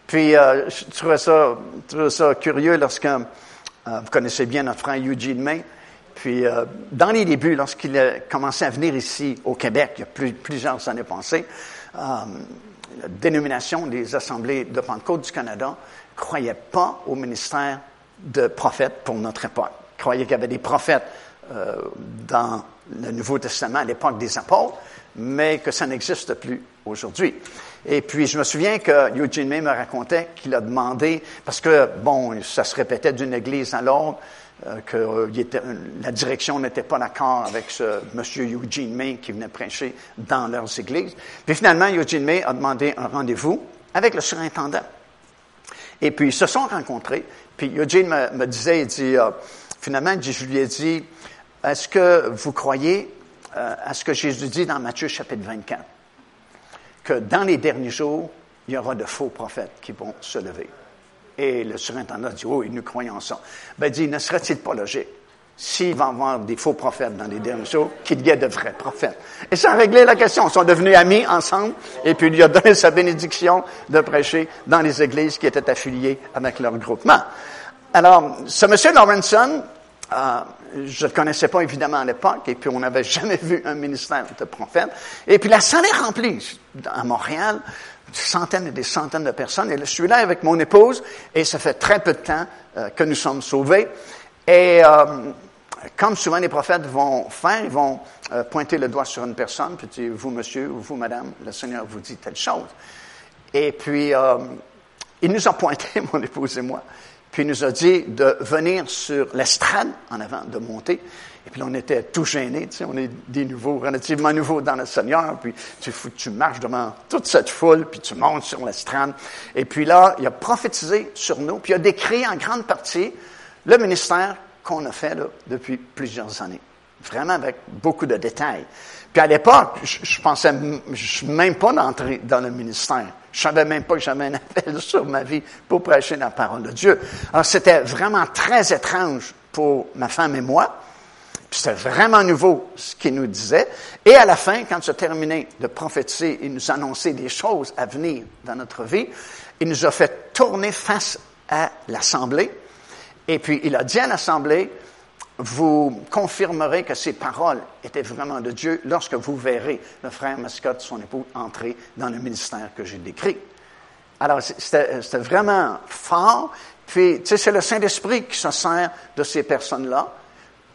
Puis, euh, je trouvais ça, je trouvais ça curieux lorsque euh, vous connaissez bien notre frère Eugene May. Puis, euh, dans les débuts, lorsqu'il a commencé à venir ici au Québec, il y a plusieurs années passées, euh, la dénomination des assemblées de Pentecôte du Canada ne croyait pas au ministère de prophète pour notre époque. Croyait qu'il y avait des prophètes dans le Nouveau Testament à l'époque des apôtres, mais que ça n'existe plus aujourd'hui. Et puis, je me souvian que Eugene May me racontait qu'il a demandé, parce que, bon, ça se répétait d'une église à l'autre, euh, que euh, la direction n'était pas d'accord avec ce monsieur Eugene May qui venait prêcher dans leurs églises. Puis finalement, Eugene May a demandé un rendez-vous avec le surintendant. Et puis, ils se sont rencontrés. Puis Eugene me, disait, il dit, euh, finalement, je lui ai dit, est-ce que vous croyez à ce que Jésus dit dans Matthieu chapitre 24? Que dans les derniers jours, il y aura de faux prophètes qui vont se lever. Et le surintendant dit, oh, nous croyons ça. Ben, dit, ne serait-il pas logique, s'il va y avoir des faux prophètes dans les derniers jours, qu'il y ait de vrais prophètes? Et ça a réglé la question. Ils sont devenus amis ensemble, et puis il lui a donné sa bénédiction de prêcher dans les églises qui étaient affiliées avec leur groupement. Alors, ce monsieur Lawrenson, euh, je ne connaissais pas évidemment à l'époque, et puis on n'avait jamais vu un ministère de prophète. Et puis la salle est remplie à Montréal, des centaines et des centaines de personnes. Et je suis là avec mon épouse, et ça fait très peu de temps euh, que nous sommes sauvés. Et euh, comme souvent les prophètes vont faire, ils vont pointer le doigt sur une personne, puis dire, vous monsieur, ou vous madame, le Seigneur vous dit telle chose. Et puis, il nous a pointé, mon épouse et moi. Puis il nous a dit de venir sur l'estrade en avant, de monter. Et puis là, on était tout gênés, tu sais, on est des nouveaux, relativement nouveaux dans le Seigneur. Puis tu, marches devant toute cette foule, puis tu montes sur l'estrade. Et puis là, il a prophétisé sur nous, puis il a décrit en grande partie le ministère qu'on a fait là, depuis plusieurs années. Vraiment avec beaucoup de détails. Puis à l'époque, je, je pensais même pas d'entrer dans le ministère. Je savais même pas que j'avais un appel sur ma vie pour prêcher la parole de Dieu. Alors c'était vraiment très étrange pour ma femme et moi. Puis c'était vraiment nouveau ce qu'il nous disait. Et à la fin, quand il a terminé de prophétiser et nous annoncer des choses à venir dans notre vie, il nous a fait tourner face à l'Assemblée. Et puis il a dit à l'Assemblée, vous confirmerez que ces paroles étaient vraiment de Dieu lorsque vous verrez le frère Mascotte, son époux, entrer dans le ministère que j'ai décrit. Alors, c'était vraiment fort. Puis, tu c'est le Saint-Esprit qui se sert de ces personnes-là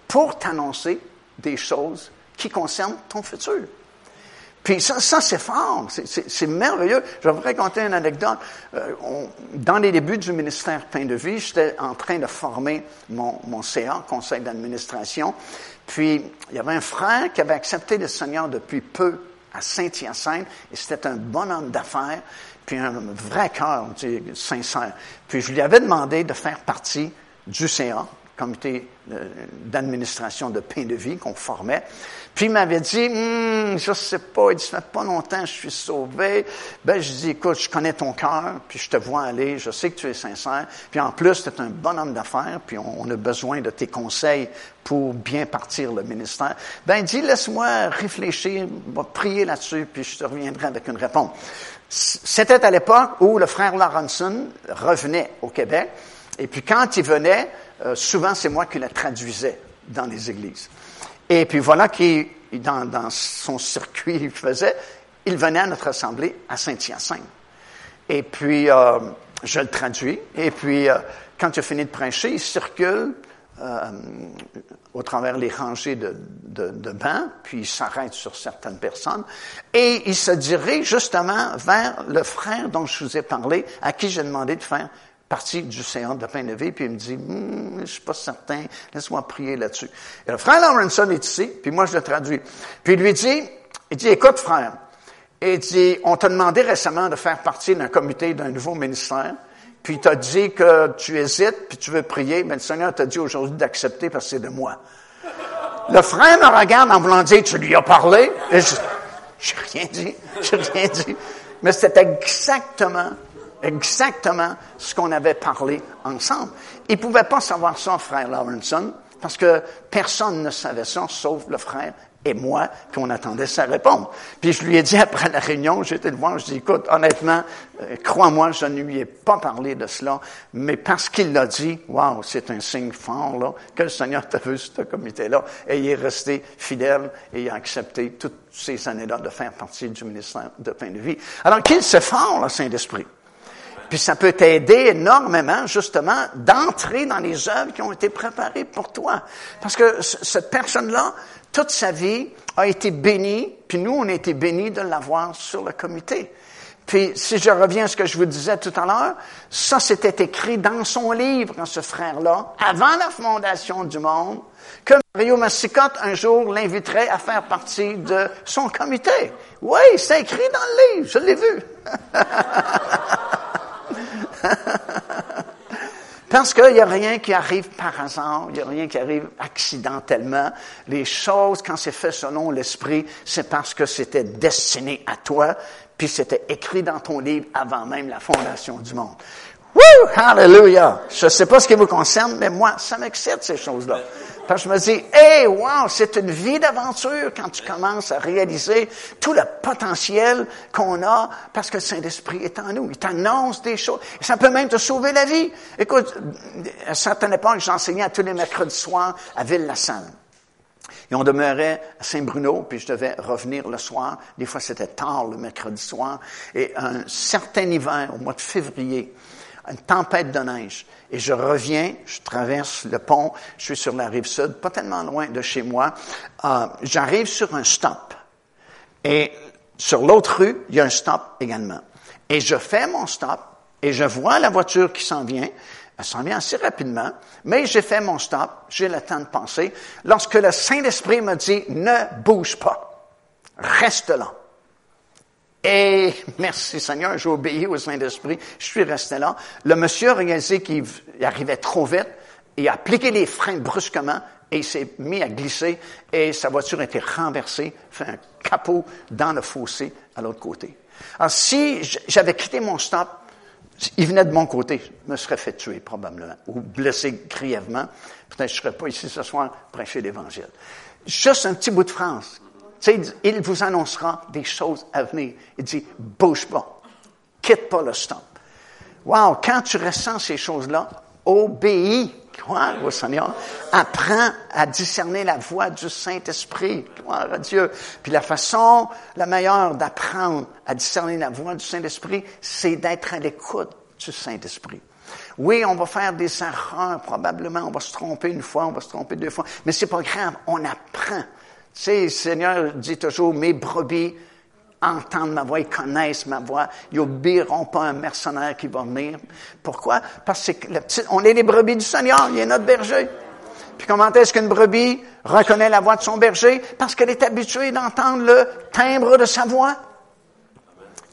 pour t'annoncer des choses qui concernent ton futur. Puis ça, ça c'est fort, c'est merveilleux. Je vais vous raconter une anecdote. Euh, dans les débuts du ministère Pain de Vie, j'étais en train de former mon, mon CA, conseil d'administration. Puis, il y avait un frère qui avait accepté le Seigneur depuis peu à Saint-Hyacinthe, et c'était un bon homme d'affaires, puis un vrai cœur, sincère. Puis, je lui avais demandé de faire partie du CA, comité d'administration de pain de vie qu'on formait. Puis il m'avait dit, hum, je sais pas, il dit, ça fait pas longtemps que je suis sauvé. Ben, je dis, écoute, je connais ton cœur, puis je te vois aller, je sais que tu es sincère. Puis en plus, tu es un bon homme d'affaires, puis on, a besoin de tes conseils pour bien partir le ministère. Ben, il dit, laisse-moi réfléchir, va prier là-dessus, puis je te reviendrai avec une réponse. C'était à l'époque où le frère Lawrenson revenait au Québec, et puis quand il venait, euh, souvent c'est moi qui le traduisais dans les églises. Et puis voilà qui, dans, son circuit, il faisait, il venait à notre assemblée à Saint-Hyacinthe. Et puis, euh, je le traduis. Et puis, euh, quand il a fini de prêcher, il circule au travers les rangées de, de, de puis il s'arrête sur certaines personnes, et il se dirige justement vers le frère dont je vous ai parlé, à qui j'ai demandé de faire partie du séance de de vie, puis il me dit, hm, je suis pas certain, laisse-moi prier là-dessus. Et le frère Lawrenson est ici, puis moi je le traduis. Puis il lui dit, il dit, écoute frère, il dit, on t'a demandé récemment de faire partie d'un comité d'un nouveau ministère, puis t'a dit que tu hésites, puis tu veux prier, mais le Seigneur t'a dit aujourd'hui d'accepter parce que c'est de moi. Le frère me regarde en voulant dire, tu lui as parlé? Et je, j'ai rien dit, j'ai rien dit. Mais c'était exactement, exactement ce qu'on avait parlé ensemble. Il pouvait pas savoir ça, frère Lawrenson, parce que personne ne savait ça, sauf le frère et moi, qu'on attendait sa réponse. Puis je lui ai dit après la réunion, j'étais le voir, je dis, écoute, honnêtement, euh, crois-moi, je ne lui ai pas parlé de cela, mais parce qu'il l'a dit, waouh, c'est un signe fort, là, que le Seigneur t'a vu ce comité-là, et il est resté fidèle, et il a accepté toutes ces années-là de faire partie du ministère de fin de vie. Alors, qu'il se fort, le Saint-Esprit. Puis ça peut t'aider énormément, justement, d'entrer dans les œuvres qui ont été préparées pour toi. Parce que cette personne-là, toute sa vie, a été bénie, puis nous, on a été bénis de l'avoir sur le comité. Puis, si je reviens à ce que je vous disais tout à l'heure, ça, c'était écrit dans son livre, ce frère-là, avant la fondation du monde, que Mario Massicotte, un jour, l'inviterait à faire partie de son comité. Oui, c'est écrit dans le livre, je l'ai vu. Parce qu'il n'y a rien qui arrive par hasard, il n'y a rien qui arrive accidentellement. Les choses, quand c'est fait selon l'Esprit, c'est parce que c'était destiné à toi, puis c'était écrit dans ton livre avant même la fondation du monde. Woo! Hallelujah! Je ne sais pas ce qui vous concerne, mais moi, ça m'excite ces choses-là. Parce que je me dis, hey, wow, c'est une vie d'aventure quand tu commences à réaliser tout le potentiel qu'on a parce que le Saint-Esprit est en nous. Il t'annonce des choses. Ça peut même te sauver la vie. Écoute, à certaines époques, j'enseignais à tous les mercredis soirs à Ville-la-Salle. Et on demeurait à Saint-Bruno, puis je devais revenir le soir. Des fois, c'était tard le mercredi soir. Et un certain hiver, au mois de février, une tempête de neige. Et je reviens, je traverse le pont, je suis sur la rive sud, pas tellement loin de chez moi. Euh, J'arrive sur un stop. Et sur l'autre rue, il y a un stop également. Et je fais mon stop et je vois la voiture qui s'en vient. Elle s'en vient assez rapidement, mais j'ai fait mon stop, j'ai le temps de penser. Lorsque le Saint-Esprit me dit, ne bouge pas, reste là. Et merci Seigneur, j'ai obéi au Saint-Esprit, je suis resté là. Le monsieur a réalisé qu'il arrivait trop vite, il a appliqué les freins brusquement et il s'est mis à glisser et sa voiture a été renversée, fait un capot dans le fossé à l'autre côté. Alors si j'avais quitté mon stop, il venait de mon côté, je me serais fait tuer probablement ou blessé grièvement. Peut-être je serais pas ici ce soir prêcher l'Évangile. Juste un petit bout de France il vous annoncera des choses à venir. Il dit, bouge pas. Quitte pas le stop. Wow, quand tu ressens ces choses-là, obéis. Gloire au Seigneur. Apprends à discerner la voix du Saint-Esprit. Gloire à Dieu. Puis la façon, la meilleure d'apprendre à discerner la voix du Saint-Esprit, c'est d'être à l'écoute du Saint-Esprit. Oui, on va faire des erreurs, probablement. On va se tromper une fois, on va se tromper deux fois. Mais c'est pas grave. On apprend sais, le Seigneur dit toujours, mes brebis entendent ma voix, ils connaissent ma voix, ils n'obéiront pas un mercenaire qui va venir. Pourquoi? Parce que on est les brebis du Seigneur, il est notre berger. Puis comment est-ce qu'une brebis reconnaît la voix de son berger? Parce qu'elle est habituée d'entendre le timbre de sa voix.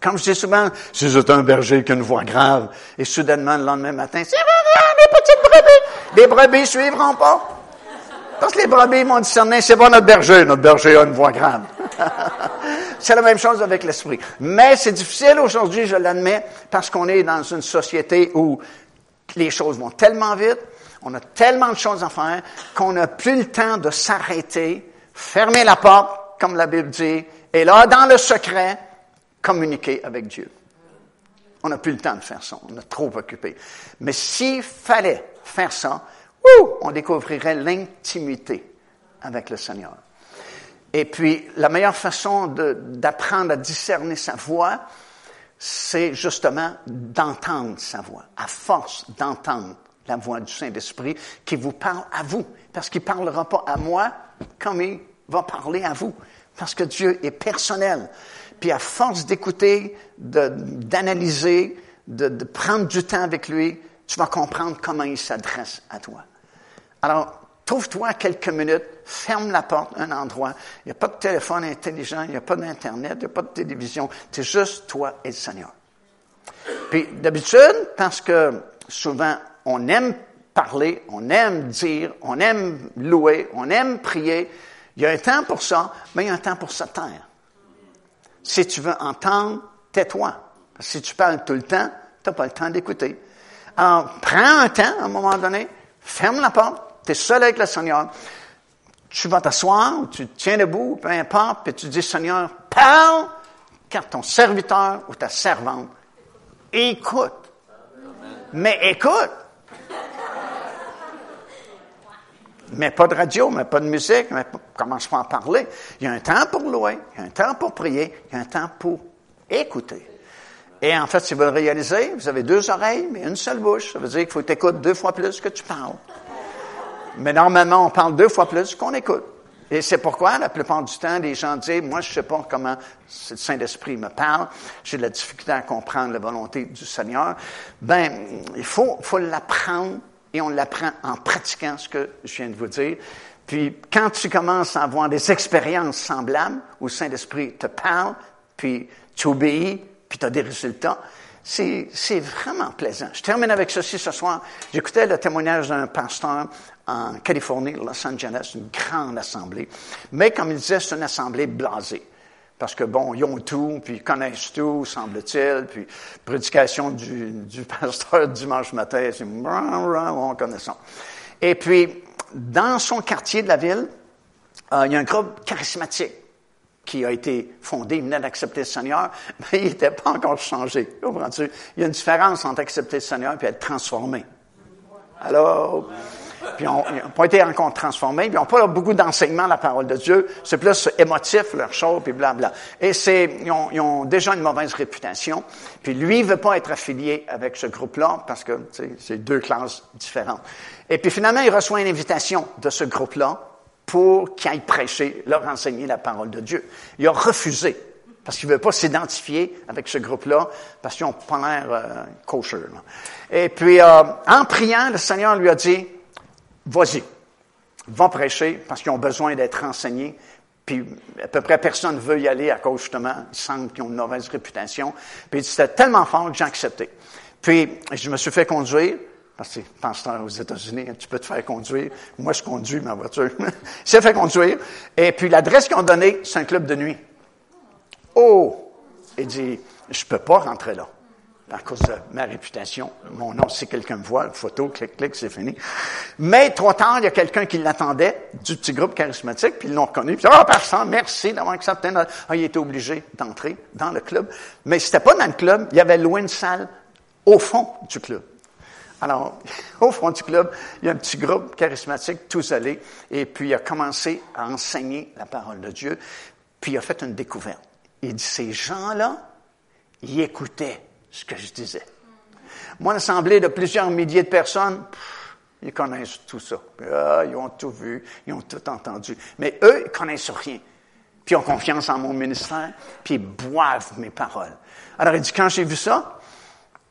Comme je dis souvent, si c'est un berger qui a une voix grave, et soudainement, le lendemain matin, c'est les petites brebis, les brebis suivront pas. Parce que les brebis m'ont discerné, c'est pas notre berger, notre berger a une voix grave. c'est la même chose avec l'esprit. Mais c'est difficile aujourd'hui, je l'admets, parce qu'on est dans une société où les choses vont tellement vite, on a tellement de choses à faire, qu'on n'a plus le temps de s'arrêter, fermer la porte, comme la Bible dit, et là, dans le secret, communiquer avec Dieu. On n'a plus le temps de faire ça, on est trop occupé. Mais s'il fallait faire ça, on découvrirait l'intimité avec le Seigneur. Et puis, la meilleure façon d'apprendre à discerner sa voix, c'est justement d'entendre sa voix. À force d'entendre la voix du Saint-Esprit qui vous parle à vous, parce qu'il ne parlera pas à moi comme il va parler à vous, parce que Dieu est personnel. Puis à force d'écouter, d'analyser, de, de, prendre du temps avec lui, tu vas comprendre comment il s'adresse à toi. Alors, trouve-toi quelques minutes, ferme la porte un endroit. Il n'y a pas de téléphone intelligent, il n'y a pas d'Internet, il n'y a pas de télévision. C'est juste toi et le Seigneur. Puis d'habitude, parce que souvent on aime parler, on aime dire, on aime louer, on aime prier, il y a un temps pour ça, mais il y a un temps pour se taire. Si tu veux entendre, tais-toi. Si tu parles tout le temps, tu n'as pas le temps d'écouter. Alors, prends un temps à un moment donné, ferme la porte, tu es seul avec le Seigneur. Tu vas t'asseoir, ou tu tiens debout, peu importe, puis tu dis, Seigneur, parle, car ton serviteur ou ta servante écoute. Mais écoute. Mais pas de radio, mais pas de musique, mais commence pas à parler. Il y a un temps pour louer, il y a un temps pour prier, il y a un temps pour écouter. Et en fait, si vous le réalisez, vous avez deux oreilles, mais une seule bouche. Ça veut dire qu'il faut que deux fois plus que tu parles. Mais normalement, on parle deux fois plus qu'on écoute. Et c'est pourquoi, la plupart du temps, les gens disent, moi, je ne sais pas comment le Saint-Esprit me parle, j'ai de la difficulté à comprendre la volonté du Seigneur. Ben, il faut, faut l'apprendre et on l'apprend en pratiquant ce que je viens de vous dire. Puis, quand tu commences à avoir des expériences semblables où le Saint-Esprit te parle, puis tu obéis, puis tu as des résultats, c'est, c'est vraiment plaisant. Je termine avec ceci ce soir. J'écoutais le témoignage d'un pasteur en Californie, Los Angeles, une grande assemblée. Mais comme il disait, c'est une assemblée blasée. Parce que, bon, ils ont tout, puis ils connaissent tout, semble-t-il, puis prédication du, du pasteur dimanche matin, c'est on connaît ça. Et puis, dans son quartier de la ville, euh, il y a un groupe charismatique qui a été fondé, il venait d'accepter le Seigneur, mais il n'était pas encore changé. Il y a une différence entre accepter le Seigneur et être transformé. Alors, puis ils n'ont pas été encore transformés, puis ils n'ont pas beaucoup d'enseignement la parole de Dieu. C'est plus émotif, leur chose, puis blabla. Et c'est, ils ont, ils ont, déjà une mauvaise réputation. Puis lui, il veut pas être affilié avec ce groupe-là, parce que c'est deux classes différentes. Et puis finalement, il reçoit une invitation de ce groupe-là pour qu'il aille prêcher, leur enseigner la parole de Dieu. Il a refusé, parce qu'il ne veut pas s'identifier avec ce groupe-là, parce qu'ils n'ont pas l'air euh. Et puis, euh, en priant, le Seigneur lui a dit, vas-y, va prêcher parce qu'ils ont besoin d'être enseignés. Puis à peu près personne ne veut y aller à cause justement, ils semble qu'ils ont une mauvaise réputation. Puis c'était tellement fort que j'ai accepté. Puis je me suis fait conduire, parce que pasteur aux États-Unis, tu peux te faire conduire. Moi, je conduis ma voiture. Il s'est fait conduire. Et puis l'adresse qu'ils ont donnée, c'est un club de nuit. Oh! Il dit, je peux pas rentrer là à cause de ma réputation. Mon nom, si quelqu'un me voit, photo, clic, clic, c'est fini. Mais trop tard, il y a quelqu'un qui l'attendait du petit groupe charismatique, puis ils l'ont reconnu. Puis, ah, personne, merci d'avoir accepté. Ah, il était obligé d'entrer dans le club. Mais c'était pas dans le club, il y avait loué une salle au fond du club. Alors, au fond du club, il y a un petit groupe charismatique, tous allés, et puis il a commencé à enseigner la parole de Dieu, puis il a fait une découverte. Il dit, ces gens-là, ils écoutaient ce que je disais. Moi, une assemblée de plusieurs milliers de personnes, ils connaissent tout ça. Ah, ils ont tout vu, ils ont tout entendu. Mais eux, ils connaissent rien. Puis ils ont confiance en mon ministère, puis ils boivent mes paroles. Alors il dit, quand j'ai vu ça,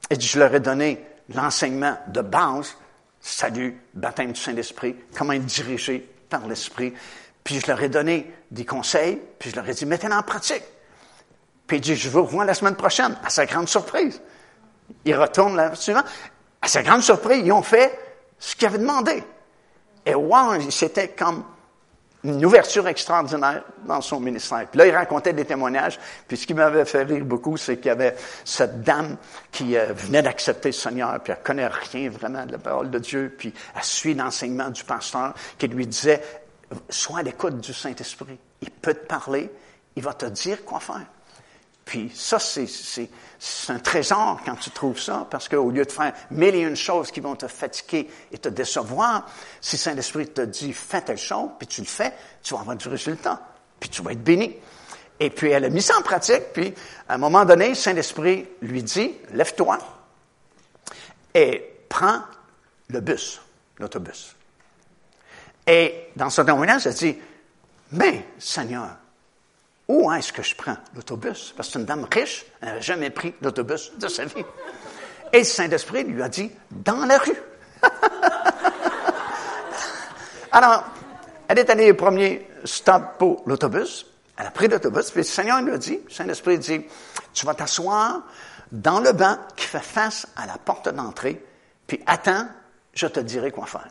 il dit, je leur ai donné l'enseignement de base, salut, baptême du Saint-Esprit, comment être dirigé par l'Esprit. Puis je leur ai donné des conseils, puis je leur ai dit, mettez-le en pratique. Puis il dit, je vous revois la semaine prochaine, à sa grande surprise. Il retourne la suivante. À sa grande surprise, ils ont fait ce qu'ils avaient demandé. Et wow, c'était comme une ouverture extraordinaire dans son ministère. Puis là, il racontait des témoignages. Puis ce qui m'avait fait rire beaucoup, c'est qu'il y avait cette dame qui euh, venait d'accepter le Seigneur, puis elle connaît rien vraiment de la parole de Dieu, puis elle suit l'enseignement du pasteur qui lui disait, sois à l'écoute du Saint-Esprit. Il peut te parler, il va te dire quoi faire. Puis ça, c'est un trésor quand tu trouves ça, parce qu'au lieu de faire mille et une choses qui vont te fatiguer et te décevoir, si Saint-Esprit te dit fais telle chose, puis tu le fais, tu vas avoir du résultat, puis tu vas être béni. Et puis elle a mis ça en pratique, puis à un moment donné, Saint-Esprit lui dit, lève-toi et prends le bus, l'autobus. Et dans ce témoignage, elle dit, mais Seigneur, où est-ce que je prends l'autobus? Parce que une dame riche, elle n'avait jamais pris l'autobus de sa vie. Et le Saint-Esprit lui a dit, dans la rue. Alors, elle est allée au premier stop pour l'autobus. Elle a pris l'autobus, puis le Seigneur lui a dit, le Saint-Esprit dit, tu vas t'asseoir dans le banc qui fait face à la porte d'entrée, puis attends, je te dirai quoi faire.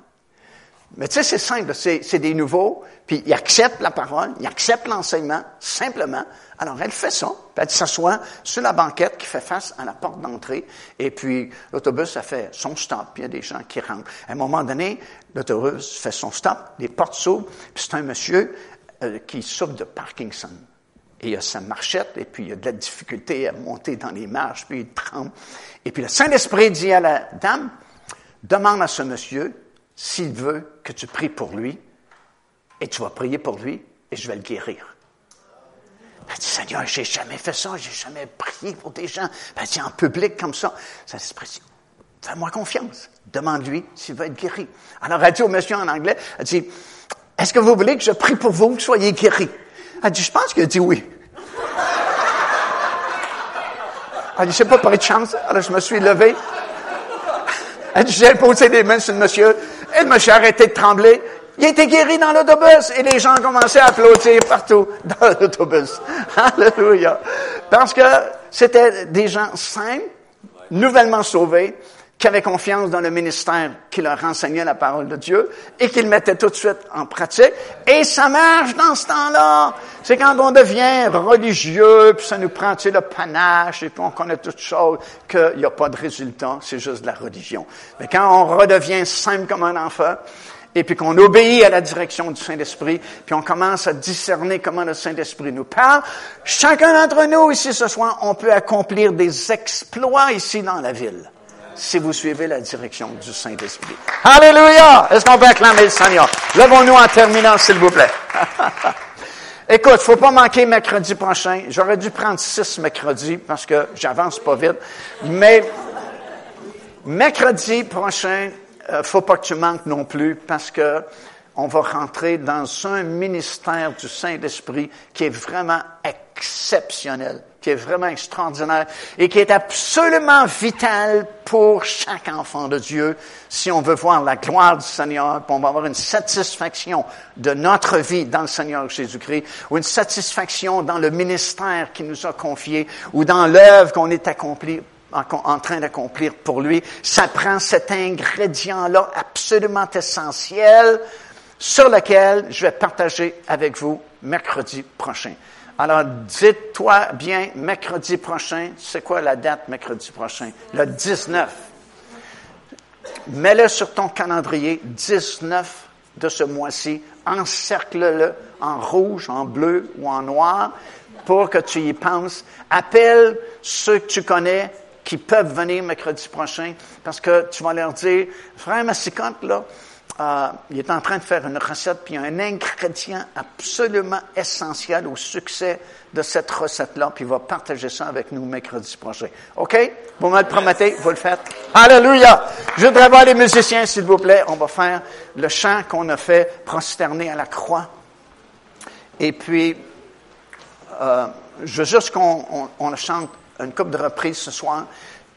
Mais tu sais, c'est simple, c'est des nouveaux, puis ils acceptent la parole, ils acceptent l'enseignement, simplement. Alors, elle fait ça, puis elle s'assoit sur la banquette qui fait face à la porte d'entrée, et puis l'autobus a fait son stop, puis il y a des gens qui rentrent. À un moment donné, l'autobus fait son stop, les portes s'ouvrent, puis c'est un monsieur euh, qui souffre de Parkinson. Et il a sa marchette, et puis il a de la difficulté à monter dans les marches, puis il tremble. Et puis le Saint-Esprit dit à la dame, demande à ce monsieur s'il veut que tu pries pour lui, et tu vas prier pour lui, et je vais le guérir. Elle dit, Seigneur, j'ai jamais fait ça, j'ai jamais prié pour des gens. Elle dit, en public comme ça. Ça dit, fais-moi confiance. Demande-lui s'il veut être guéri. Alors, elle dit au monsieur en anglais, elle dit, est-ce que vous voulez que je prie pour vous, que vous soyez guéri? Elle dit, je pense qu'il a dit oui. Elle dit, je sais pas, par de chance. Alors, je me suis levé. Elle dit, j'ai posé les mains sur le monsieur. Le monsieur a arrêté de trembler. Il était guéri dans l'autobus et les gens commencé à applaudir partout dans l'autobus. Alléluia. Parce que c'était des gens simples, nouvellement sauvés, qui avaient confiance dans le ministère qui leur enseignait la parole de Dieu et qu'ils mettaient tout de suite en pratique. Et ça marche dans ce temps-là. C'est quand on devient religieux, puis ça nous prend, tu sais, le panache, et puis on connaît toutes choses, qu'il n'y a pas de résultat, c'est juste de la religion. Mais quand on redevient simple comme un enfant, et puis qu'on obéit à la direction du Saint-Esprit, puis on commence à discerner comment le Saint-Esprit nous parle, chacun d'entre nous ici ce soir, on peut accomplir des exploits ici dans la ville si vous suivez la direction du Saint-Esprit. Alléluia! Est-ce qu'on peut acclamer le Seigneur? Levons-nous en terminant, s'il vous plaît. Écoute, faut pas manquer mercredi prochain. J'aurais dû prendre six mercredis parce que j'avance pas vite. Mais mercredi prochain, euh, faut pas que tu manques non plus parce que on va rentrer dans un ministère du Saint-Esprit qui est vraiment exceptionnel qui est vraiment extraordinaire et qui est absolument vital pour chaque enfant de Dieu si on veut voir la gloire du Seigneur, on va avoir une satisfaction de notre vie dans le Seigneur Jésus-Christ ou une satisfaction dans le ministère qu'il nous a confié ou dans l'œuvre qu'on est accompli en, train d'accomplir pour lui. Ça prend cet ingrédient-là absolument essentiel sur lequel je vais partager avec vous mercredi prochain. Alors, dites-toi bien, mercredi prochain, c'est quoi la date mercredi prochain? Le 19. Mets-le sur ton calendrier, 19 de ce mois-ci. Encercle-le en rouge, en bleu ou en noir pour que tu y penses. Appelle ceux que tu connais qui peuvent venir mercredi prochain parce que tu vas leur dire, frère Massicotte, là, euh, il est en train de faire une recette, puis un ingrédient absolument essentiel au succès de cette recette-là, puis il va partager ça avec nous mercredi prochain. OK? Vous me le promettez, vous le faites. Alléluia! Je voudrais voir les musiciens, s'il vous plaît. On va faire le chant qu'on a fait, prosterné à la croix. Et puis, euh, je veux juste qu'on on, chante une coupe de reprises ce soir.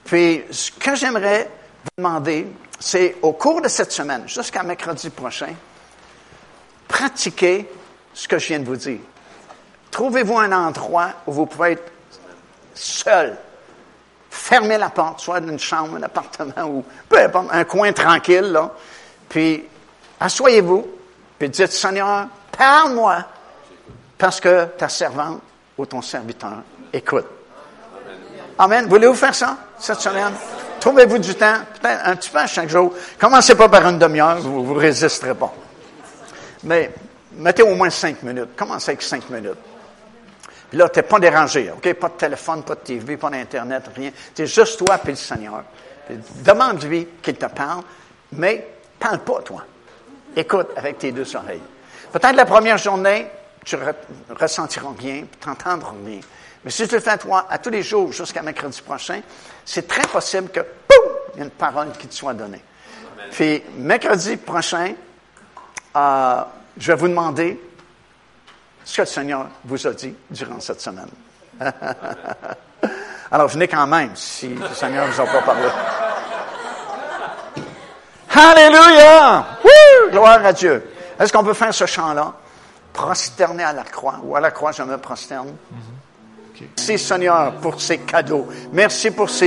Puis, ce que j'aimerais vous demander, c'est au cours de cette semaine, jusqu'à mercredi prochain, pratiquez ce que je viens de vous dire. Trouvez-vous un endroit où vous pouvez être seul? Fermez la porte, soit d'une chambre, un appartement ou peu importe, un coin tranquille. Puis, asseyez-vous, puis dites, Seigneur, parle-moi, parce que ta servante ou ton serviteur écoute. Amen. Voulez-vous faire ça cette semaine? Trouvez-vous du temps, peut-être un petit peu à chaque jour. Commencez pas par une demi-heure, vous ne résisterez pas. Mais mettez au moins cinq minutes. Commencez avec cinq minutes. Puis là, tu n'es pas dérangé, OK? Pas de téléphone, pas de TV, pas d'Internet, rien. C'est juste toi et le Seigneur. Demande-lui qu'il te parle, mais parle pas, toi. Écoute avec tes deux oreilles. Peut-être la première journée, tu ne ressentiras rien, tu n'entendras rien. Mais si tu le fais toi à tous les jours jusqu'à mercredi prochain, c'est très possible que, boum, il y a une parole qui te soit donnée. Puis, mercredi prochain, euh, je vais vous demander ce que le Seigneur vous a dit durant cette semaine. Alors, venez quand même si le Seigneur ne vous a pas parlé. Alléluia! Gloire à Dieu. Est-ce qu'on peut faire ce chant-là? Prosterner à la croix, ou à la croix, je me prosterne. Merci Seigneur pour ces cadeaux. Merci pour ces